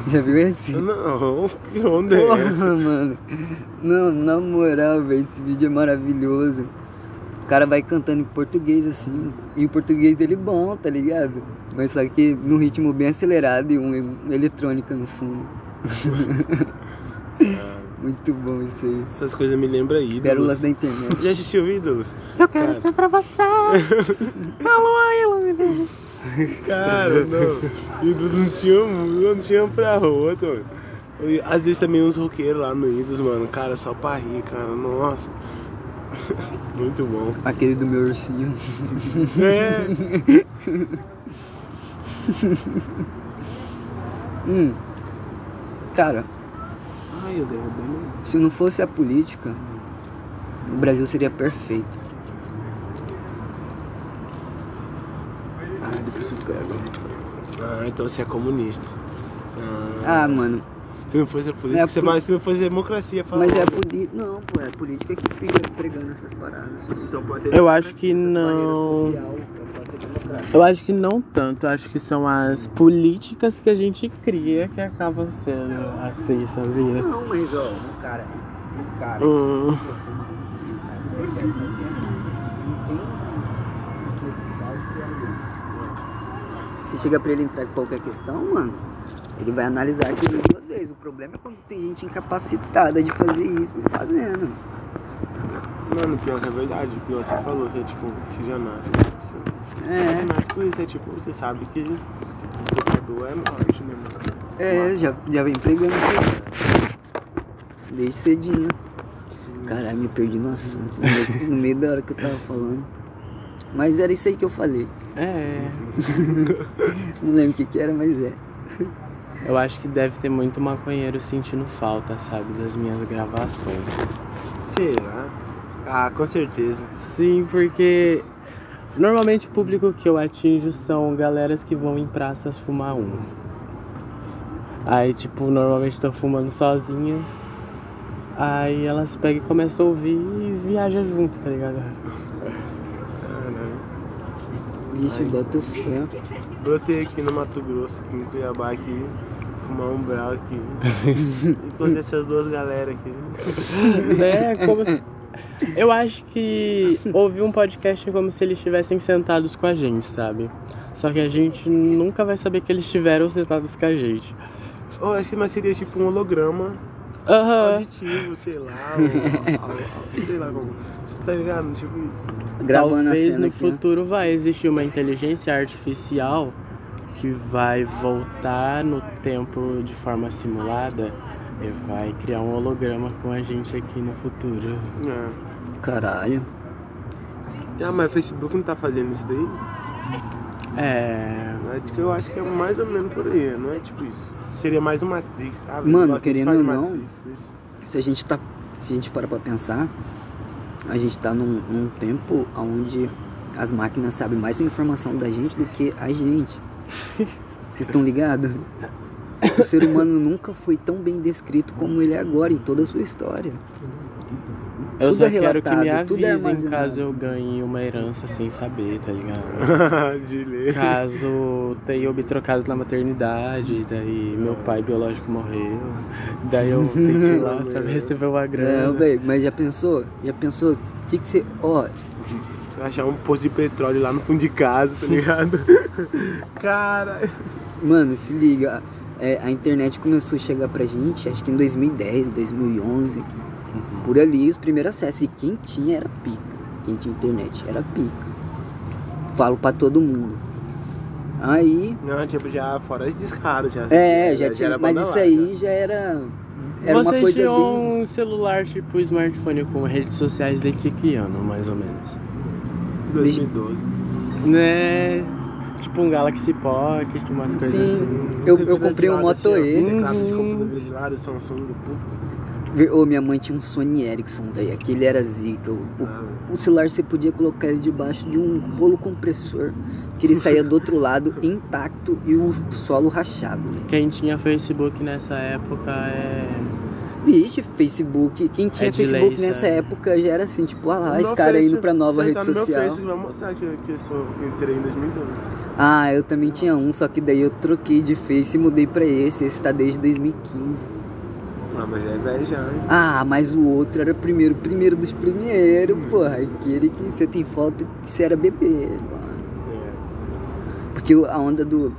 [SPEAKER 3] Já viu esse?
[SPEAKER 2] Não, que onda é
[SPEAKER 3] Porra,
[SPEAKER 2] essa?
[SPEAKER 3] mano. Não, na moral, velho, esse vídeo é maravilhoso. O cara vai cantando em português assim, e o português dele bom, tá ligado? Mas só que num ritmo bem acelerado e um eletrônica no fundo. Muito bom isso aí.
[SPEAKER 2] Essas coisas me lembram ídolos.
[SPEAKER 3] Pérolas da internet.
[SPEAKER 2] Já assistiu Ídolos?
[SPEAKER 1] Eu quero
[SPEAKER 2] Cara.
[SPEAKER 1] ser pra você! Alô, aí,
[SPEAKER 2] Cara, não. Ídolos não tinha não tinha pra outra, mano. Às vezes também uns roqueiros lá no Ídolos, mano. Cara, só pra rir, cara. Nossa. Muito bom.
[SPEAKER 3] Aquele do meu ursinho.
[SPEAKER 2] É.
[SPEAKER 3] Hum. Cara,
[SPEAKER 2] Ai, eu derrubei meu.
[SPEAKER 3] se não fosse a política, o Brasil seria perfeito.
[SPEAKER 2] Ah, depois eu pego. Ah, então você é comunista. Ah,
[SPEAKER 3] Ah, mano,
[SPEAKER 2] se não fosse a política,
[SPEAKER 3] é
[SPEAKER 2] você vai, se não fosse a democracia, fala.
[SPEAKER 3] mas é política. Não, pô, é a política que fica pregando essas paradas.
[SPEAKER 2] Então pode ter
[SPEAKER 1] Eu acho que não.
[SPEAKER 2] social, pode ser democrático.
[SPEAKER 1] Eu acho que não tanto, acho que são as políticas que a gente cria que acabam sendo assim, sabia?
[SPEAKER 3] Não, mas ó, um cara. Um cara.
[SPEAKER 2] Hum.
[SPEAKER 3] Você chega pra ele entrar com qualquer questão, mano, ele vai analisar aquilo duas vezes. O problema é quando tem gente incapacitada de fazer isso e fazendo.
[SPEAKER 2] Mano, pior que é verdade, pior você falou, você é tipo, você já nasce. Você
[SPEAKER 3] É,
[SPEAKER 2] nasce com isso, é tipo, você sabe que o pecador é morte, né, mano?
[SPEAKER 3] é, já, já vem pregando isso. Desde cedinho. Caralho, me perdi no assunto, no meio, no meio da hora que eu tava falando. Mas era isso aí que eu falei.
[SPEAKER 1] É.
[SPEAKER 3] Não lembro o que que era, mas é.
[SPEAKER 1] Eu acho que deve ter muito maconheiro sentindo falta, sabe, das minhas gravações.
[SPEAKER 2] Será? Ah, com certeza.
[SPEAKER 1] Sim, porque normalmente o público que eu atinjo são galeras que vão em praças fumar um. Aí, tipo, normalmente estão fumando sozinhas. Aí elas pegam e começam a ouvir e viajam junto, tá ligado?
[SPEAKER 2] Caralho.
[SPEAKER 3] Bicho, bota o fé.
[SPEAKER 2] Brotei aqui no Mato Grosso, aqui no Cuiabá, aqui, fumar um brau aqui. Enquanto essas duas galera aqui.
[SPEAKER 1] né? Como se... Eu acho que ouvir um podcast é como se eles estivessem sentados com a gente, sabe? Só que a gente nunca vai saber que eles estiveram sentados com a gente.
[SPEAKER 2] Eu acho que nós seria tipo um holograma
[SPEAKER 1] Aham.
[SPEAKER 2] auditivo, sei lá. ou- ou- sei lá como. Você tá ligado? Tipo isso.
[SPEAKER 3] Gravando a
[SPEAKER 1] Talvez
[SPEAKER 3] cena
[SPEAKER 1] no
[SPEAKER 3] aqui. ó.
[SPEAKER 1] futuro vai existir uma inteligência artificial que vai voltar no tempo de forma simulada e vai criar um holograma com a gente aqui no futuro.
[SPEAKER 2] É.
[SPEAKER 3] Caralho.
[SPEAKER 2] Ah, mas o Facebook não tá fazendo isso daí?
[SPEAKER 1] É.
[SPEAKER 2] Acho que eu acho que é mais ou menos por aí, não é tipo isso. Seria mais uma atriz, sabe?
[SPEAKER 3] Mano, querendo ou não,
[SPEAKER 2] atriz, isso.
[SPEAKER 3] Se a gente tá. Se a gente para pra pensar, a gente tá num, num tempo onde as máquinas sabem mais informação da gente do que a gente. Vocês estão ligados? O ser humano nunca foi tão bem descrito como ele é agora em toda a sua história.
[SPEAKER 1] Eu
[SPEAKER 3] Tudo
[SPEAKER 1] só
[SPEAKER 3] é
[SPEAKER 1] quero que me
[SPEAKER 3] é
[SPEAKER 1] avisem
[SPEAKER 3] armazenado.
[SPEAKER 1] caso eu ganhe uma herança sem saber, tá ligado?
[SPEAKER 2] de ler.
[SPEAKER 1] Caso tenha eu me trocado na maternidade, daí meu pai biológico morreu, daí eu tenho que ir lá, sabe, receber uma grana.
[SPEAKER 3] Não, velho, mas já pensou? Já pensou? O que que você. Ó,
[SPEAKER 2] Você vai achar um posto de petróleo lá no fundo de casa, tá ligado? Cara.
[SPEAKER 3] Mano, se liga, é, a internet começou a chegar pra gente, acho que em 2010, 2011, por ali, os primeiros acessos. E quem tinha era pica. Quem tinha internet era pica. Falo pra todo mundo. Aí,
[SPEAKER 2] Não, tipo, já fora de descaro, já.
[SPEAKER 3] é, já tinha,
[SPEAKER 2] era
[SPEAKER 3] mas isso
[SPEAKER 2] larga.
[SPEAKER 3] aí já era. Era uma
[SPEAKER 1] Vocês
[SPEAKER 3] coisa
[SPEAKER 1] tinham
[SPEAKER 3] bem.
[SPEAKER 1] um celular tipo smartphone com redes sociais desde que ano, mais ou menos?
[SPEAKER 2] 2012.
[SPEAKER 1] Né? Tipo um Galaxy Pocket, umas coisas
[SPEAKER 3] Sim.
[SPEAKER 1] assim.
[SPEAKER 3] Eu- eu comprei
[SPEAKER 2] de
[SPEAKER 3] um
[SPEAKER 2] lado assim,
[SPEAKER 3] Moto E.
[SPEAKER 2] Teclado de
[SPEAKER 1] Uhum.
[SPEAKER 2] computador de lado, Samsung, putz.
[SPEAKER 3] Ô, minha mãe tinha um Sony Ericsson, velho. Aquele era zica. O, o- o celular você podia colocar ele debaixo de um rolo compressor. Que ele saía do outro lado intacto e o solo rachado. né?
[SPEAKER 1] Quem tinha Facebook nessa época é.
[SPEAKER 3] Vixe, Facebook. Quem tinha
[SPEAKER 1] É
[SPEAKER 3] Facebook
[SPEAKER 1] lei,
[SPEAKER 3] nessa
[SPEAKER 1] sabe?
[SPEAKER 3] época já era assim, tipo, ah lá, esse
[SPEAKER 2] meu
[SPEAKER 3] cara
[SPEAKER 2] Face,
[SPEAKER 3] indo pra nova rede
[SPEAKER 2] tá no meu
[SPEAKER 3] social.
[SPEAKER 2] Face, vai mostrar que, que eu, sou, entrei em 2012.
[SPEAKER 3] Ah, eu também tinha um, só que daí eu troquei de Face e mudei pra esse. Esse tá desde 2015.
[SPEAKER 2] Ah, mas já é velho já, hein?
[SPEAKER 3] Ah, mas o outro era o primeiro, primeiro dos primeiros, porra. Aquele que você tem foto que você era bebê, mano.
[SPEAKER 2] É.
[SPEAKER 3] Porque a onda do.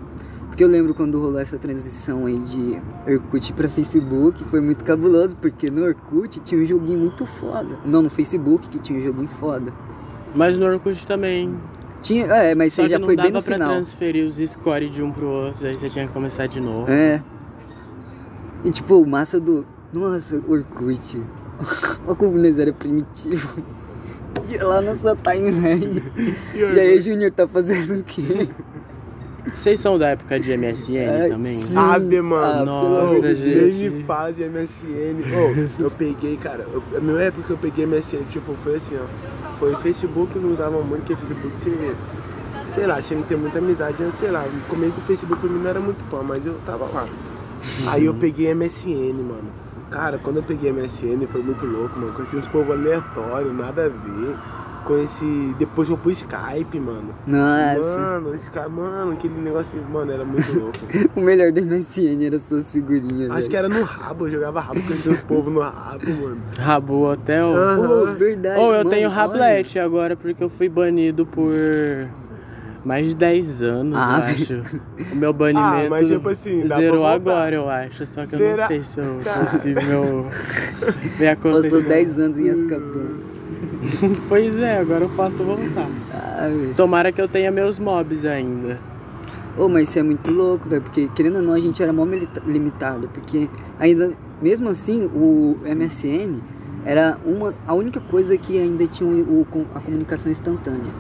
[SPEAKER 3] Porque eu lembro quando rolou essa transição aí de Orkut pra Facebook, foi muito cabuloso, porque no Orkut tinha um joguinho muito foda. Não, no Facebook que tinha um joguinho foda.
[SPEAKER 1] Mas no Orkut também.
[SPEAKER 3] Tinha, é, mas
[SPEAKER 1] Só
[SPEAKER 3] você
[SPEAKER 1] que
[SPEAKER 3] já
[SPEAKER 1] não
[SPEAKER 3] foi
[SPEAKER 1] dava
[SPEAKER 3] bem no
[SPEAKER 1] pra
[SPEAKER 3] final.
[SPEAKER 1] transferir os scores de um pro outro, aí você tinha que começar de novo.
[SPEAKER 3] É. E tipo, o massa do. Nossa, Orkut. Olha como nós era primitivo. Ia lá na sua timeline. E aí, Júnior, tá fazendo o quê?
[SPEAKER 1] Vocês são da época de MSN
[SPEAKER 3] É,
[SPEAKER 1] também?
[SPEAKER 3] sim.
[SPEAKER 2] Ave, mano.
[SPEAKER 3] Ah,
[SPEAKER 1] Nossa,
[SPEAKER 3] pelo
[SPEAKER 1] gente.
[SPEAKER 2] Nem me fala de MSN. Ô, eu peguei, cara, eu, a minha época que eu peguei MSN, tipo, foi assim, ó. Foi Facebook, não usava muito, porque Facebook tinha. Sei lá, tinha que ter muita amizade, eu sei lá. No começo do Facebook pra mim não era muito bom, mas eu tava lá. Aí eu peguei MSN, mano. Cara, quando eu peguei MSN foi muito louco, mano. Conheci os povos aleatórios, nada a ver. Conheci. Depois eu pus Skype, mano.
[SPEAKER 3] Nossa,
[SPEAKER 2] Mano, Skype, mano, aquele negócio, mano, era muito louco.
[SPEAKER 3] o melhor do MSN era suas figurinhas.
[SPEAKER 2] Acho que era no rabo, eu jogava rabo, conhecia os povos no rabo, mano.
[SPEAKER 1] Rabu Hotel.
[SPEAKER 2] Aham.
[SPEAKER 3] Oh, verdade.
[SPEAKER 1] Ou eu
[SPEAKER 3] mano,
[SPEAKER 1] tenho
[SPEAKER 3] olha.
[SPEAKER 1] Rablet agora porque eu fui banido por mais de 10 anos,
[SPEAKER 3] Ah,
[SPEAKER 1] eu acho. O meu banimento
[SPEAKER 2] Ah, mas tipo assim,
[SPEAKER 1] zerou agora, eu acho. Só que eu
[SPEAKER 2] Será?
[SPEAKER 1] não sei se eu possível minha conta
[SPEAKER 3] Passou
[SPEAKER 1] de
[SPEAKER 3] 10 anos em Azkaban.
[SPEAKER 1] Pois é, agora eu posso voltar.
[SPEAKER 3] Ah.
[SPEAKER 1] Tomara que eu tenha meus mobs ainda.
[SPEAKER 3] Ô, mas isso é muito louco, velho, porque querendo ou não, a gente era mó limitado, porque ainda, mesmo assim, o MSN era uma, a única coisa que ainda tinha o, o com- a comunicação instantânea.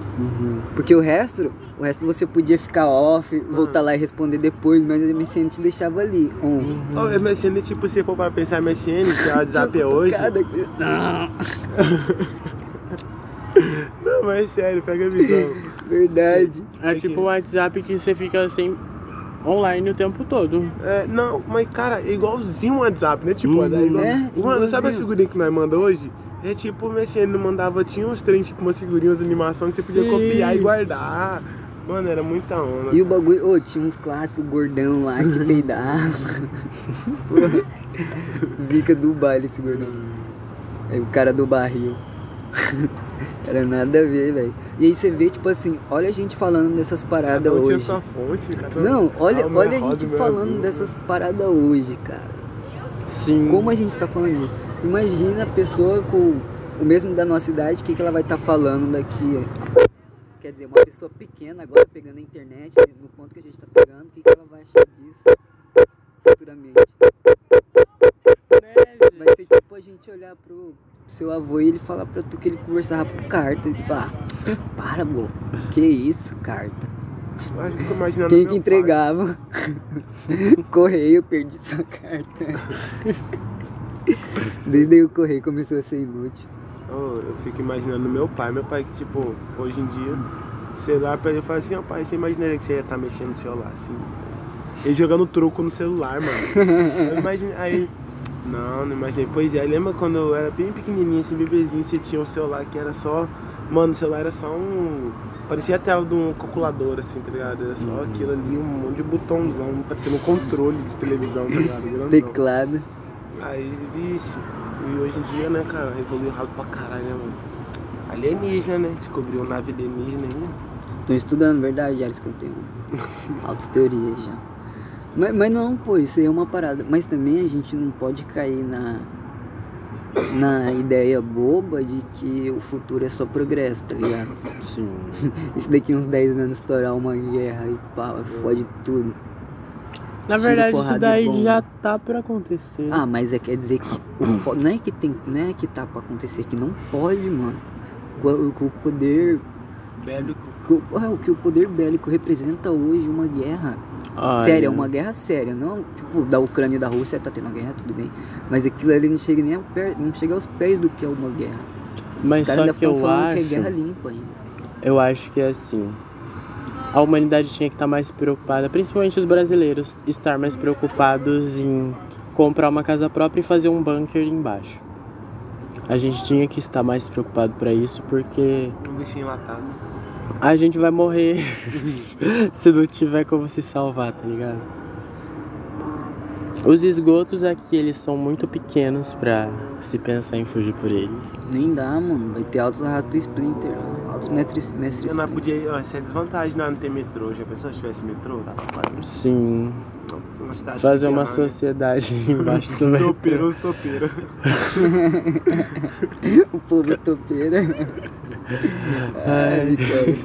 [SPEAKER 3] Porque o resto, o resto você podia ficar off, voltar lá e responder depois, mas o MSN te deixava ali, on.
[SPEAKER 1] Uhum.
[SPEAKER 2] Ó, o MSN, tipo, se for para pensar MSN, que é o WhatsApp é hoje. Não, mas sério, pega a visão.
[SPEAKER 3] verdade.
[SPEAKER 1] É tipo um WhatsApp que você fica assim online o tempo todo.
[SPEAKER 2] É, não, mas cara, é igualzinho o WhatsApp, né? Tipo,
[SPEAKER 1] Uhum.
[SPEAKER 2] é igual...
[SPEAKER 3] É,
[SPEAKER 2] Mano, sabe a figurinha que nós manda hoje? É tipo, o MSN mandava, tinha uns trem, tipo, umas figurinhas de animação que você podia
[SPEAKER 1] Sim.
[SPEAKER 2] copiar e guardar. Mano, era muita onda.
[SPEAKER 3] E o bagulho, ô, tinha uns clássicos gordão lá que peidava. Zica do baile esse gordão. Aí o cara do barril. Era nada a ver, velho. E aí você vê, tipo assim, olha a gente falando dessas paradas
[SPEAKER 2] Cada um tinha
[SPEAKER 3] hoje.
[SPEAKER 2] sua fonte, cada
[SPEAKER 3] Não, olha,
[SPEAKER 2] Ah,
[SPEAKER 3] olha
[SPEAKER 2] é
[SPEAKER 3] a
[SPEAKER 2] rosa,
[SPEAKER 3] gente
[SPEAKER 2] é
[SPEAKER 3] falando
[SPEAKER 2] azul.
[SPEAKER 3] dessas paradas hoje, cara.
[SPEAKER 1] Sim.
[SPEAKER 3] Como a gente tá falando disso? Imagina a pessoa com o mesmo da nossa idade, o que, que ela vai estar falando daqui. Quer dizer, uma pessoa pequena agora pegando a internet, né, no ponto que a gente tá pegando, o que, que ela vai achar disso futuramente? Vai ser tipo a gente olhar pro seu avô e ele falar pra tu que ele conversava por carta. E você falar, ah, para, pô, que isso, carta? Quem que
[SPEAKER 2] pai.
[SPEAKER 3] entregava? correio, perdi sua carta. Desde aí o correio começou a ser inútil.
[SPEAKER 2] Oh, eu fico imaginando meu pai. Meu pai que, tipo, hoje em dia, celular pra ele fala assim, ó pai, você imaginaria que você ia estar mexendo no celular assim? Ele jogando truco no celular, mano. Eu imaginei. Aí. Não, não imaginei. Pois é, lembra quando eu era bem pequenininho, assim, bebezinho, você tinha um celular que era só. Mano, o celular era só um. Parecia a tela de um calculador, assim, tá ligado? Era só aquilo ali, um monte de botãozão, parecendo um controle de televisão, tá ligado? Grandão.
[SPEAKER 3] Teclado.
[SPEAKER 2] Aí, vixe, e hoje em dia, né, cara, evoluiu rápido pra caralho, né, mano? Alienígena, né? Descobriu nave alienígena aí.
[SPEAKER 3] Tô estudando, verdade, já tenho altas teorias já. Mas, mas não, pô, isso aí é uma parada. Mas também a gente não pode cair na, na ideia boba de que o futuro é só progresso, tá ligado?
[SPEAKER 1] Sim.
[SPEAKER 3] Isso daqui uns 10 anos estourar uma guerra e pau, fode tudo.
[SPEAKER 1] Na verdade, isso daí
[SPEAKER 3] bomba.
[SPEAKER 1] já tá pra acontecer.
[SPEAKER 3] Ah, mas é quer dizer que o fo- não é que tem, não é que tá pra acontecer, que não pode, mano. O, o, o poder,
[SPEAKER 2] Bélico.
[SPEAKER 3] o, ah, o que o poder bélico representa hoje uma guerra.
[SPEAKER 1] Olha,
[SPEAKER 3] Séria, uma guerra séria, não tipo da Ucrânia e da Rússia tá tendo uma guerra, tudo bem. Mas aquilo ali não chega nem ao pé, não chega aos pés do que é uma guerra.
[SPEAKER 1] Mas
[SPEAKER 3] Os caras
[SPEAKER 1] só
[SPEAKER 3] ainda
[SPEAKER 1] que
[SPEAKER 3] estão
[SPEAKER 1] eu
[SPEAKER 3] falando que é
[SPEAKER 1] acho,
[SPEAKER 3] guerra limpa ainda.
[SPEAKER 1] eu acho que é assim. A humanidade tinha que estar mais preocupada, principalmente os brasileiros, estar mais preocupados em comprar uma casa própria e fazer um bunker embaixo. A gente tinha que estar mais preocupado pra isso, porque
[SPEAKER 2] Um bichinho enlatado.
[SPEAKER 1] A gente vai morrer se não tiver como se salvar, tá ligado? Os esgotos aqui, eles são muito pequenos pra se pensar em fugir por eles.
[SPEAKER 3] Nem dá, mano. Vai ter altos ratos Splinter, altos mestres, mestres
[SPEAKER 2] Eu não
[SPEAKER 3] Splinter.
[SPEAKER 2] podia. Ó, essa é desvantagem não, não ter metrô. Já pensou se tivesse metrô? Dá pra fazer
[SPEAKER 1] Sim,
[SPEAKER 2] uma cidade
[SPEAKER 1] fazer uma
[SPEAKER 2] subterrânea.
[SPEAKER 1] sociedade embaixo do metrô.
[SPEAKER 2] Topeiro, os topeiros.
[SPEAKER 3] O povo topeira. Ai, cara.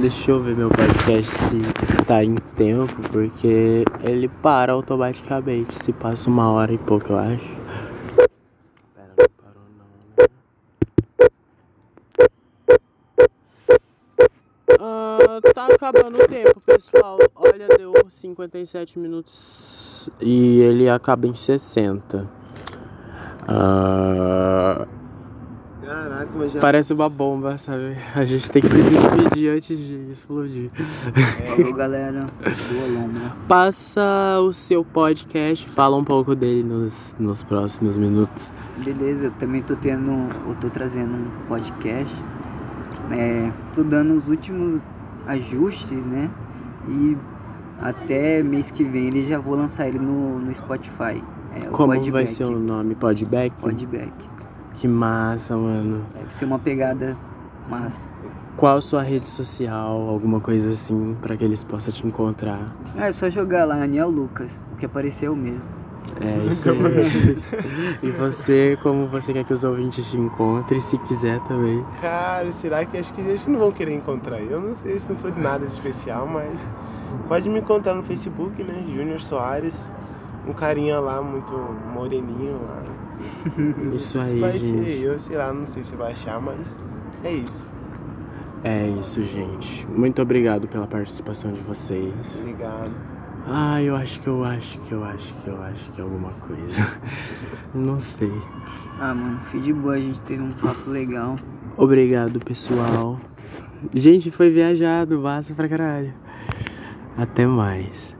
[SPEAKER 1] Deixa eu ver meu podcast se tá em tempo, porque ele para automaticamente se passa uma hora e pouco, eu acho. Pera, não parou não, né? Ah, tá acabando o tempo, pessoal. Olha, deu 57 minutos e ele acaba em 60. Ah,
[SPEAKER 2] Caraca, mas já.
[SPEAKER 1] Parece uma bomba, sabe? A gente tem que se despedir antes de explodir.
[SPEAKER 3] Falou, galera. Boa lomba.
[SPEAKER 1] Passa o seu podcast, fala um pouco dele nos, nos próximos minutos.
[SPEAKER 3] Beleza, eu também tô tendo. Eu tô trazendo um podcast. É, tô dando os últimos ajustes, né? E até mês que vem ele já vou lançar ele no, no Spotify. É,
[SPEAKER 1] Como vai
[SPEAKER 3] Podback.
[SPEAKER 1] ser o nome? Podback?
[SPEAKER 3] Podback.
[SPEAKER 1] Que massa, mano.
[SPEAKER 3] Deve ser uma pegada massa.
[SPEAKER 1] Qual sua rede social, alguma coisa assim, pra que eles possam te encontrar?
[SPEAKER 3] Ah, é só jogar lá, Aniel Lucas. O que apareceu mesmo.
[SPEAKER 1] É isso aí. e você, como você quer que os ouvintes te encontrem, se quiser também.
[SPEAKER 2] Cara, será que acho que eles não vão querer encontrar? Eu não sei se não sou de nada de especial, mas pode me encontrar no Facebook, né? Júnior Soares. Um carinha lá muito moreninho lá.
[SPEAKER 1] Isso aí,
[SPEAKER 2] vai
[SPEAKER 1] gente.
[SPEAKER 2] ser eu, sei lá, não sei se vai achar, mas é isso.
[SPEAKER 1] É isso, gente. Muito obrigado pela participação de vocês.
[SPEAKER 2] Obrigado.
[SPEAKER 1] Ah, eu acho que eu acho que eu acho que eu acho que é alguma coisa. Não sei.
[SPEAKER 3] Ah, mano, fui de boa, a gente teve um papo legal.
[SPEAKER 1] Obrigado, pessoal. Gente, foi viajado, massa pra caralho. Até mais.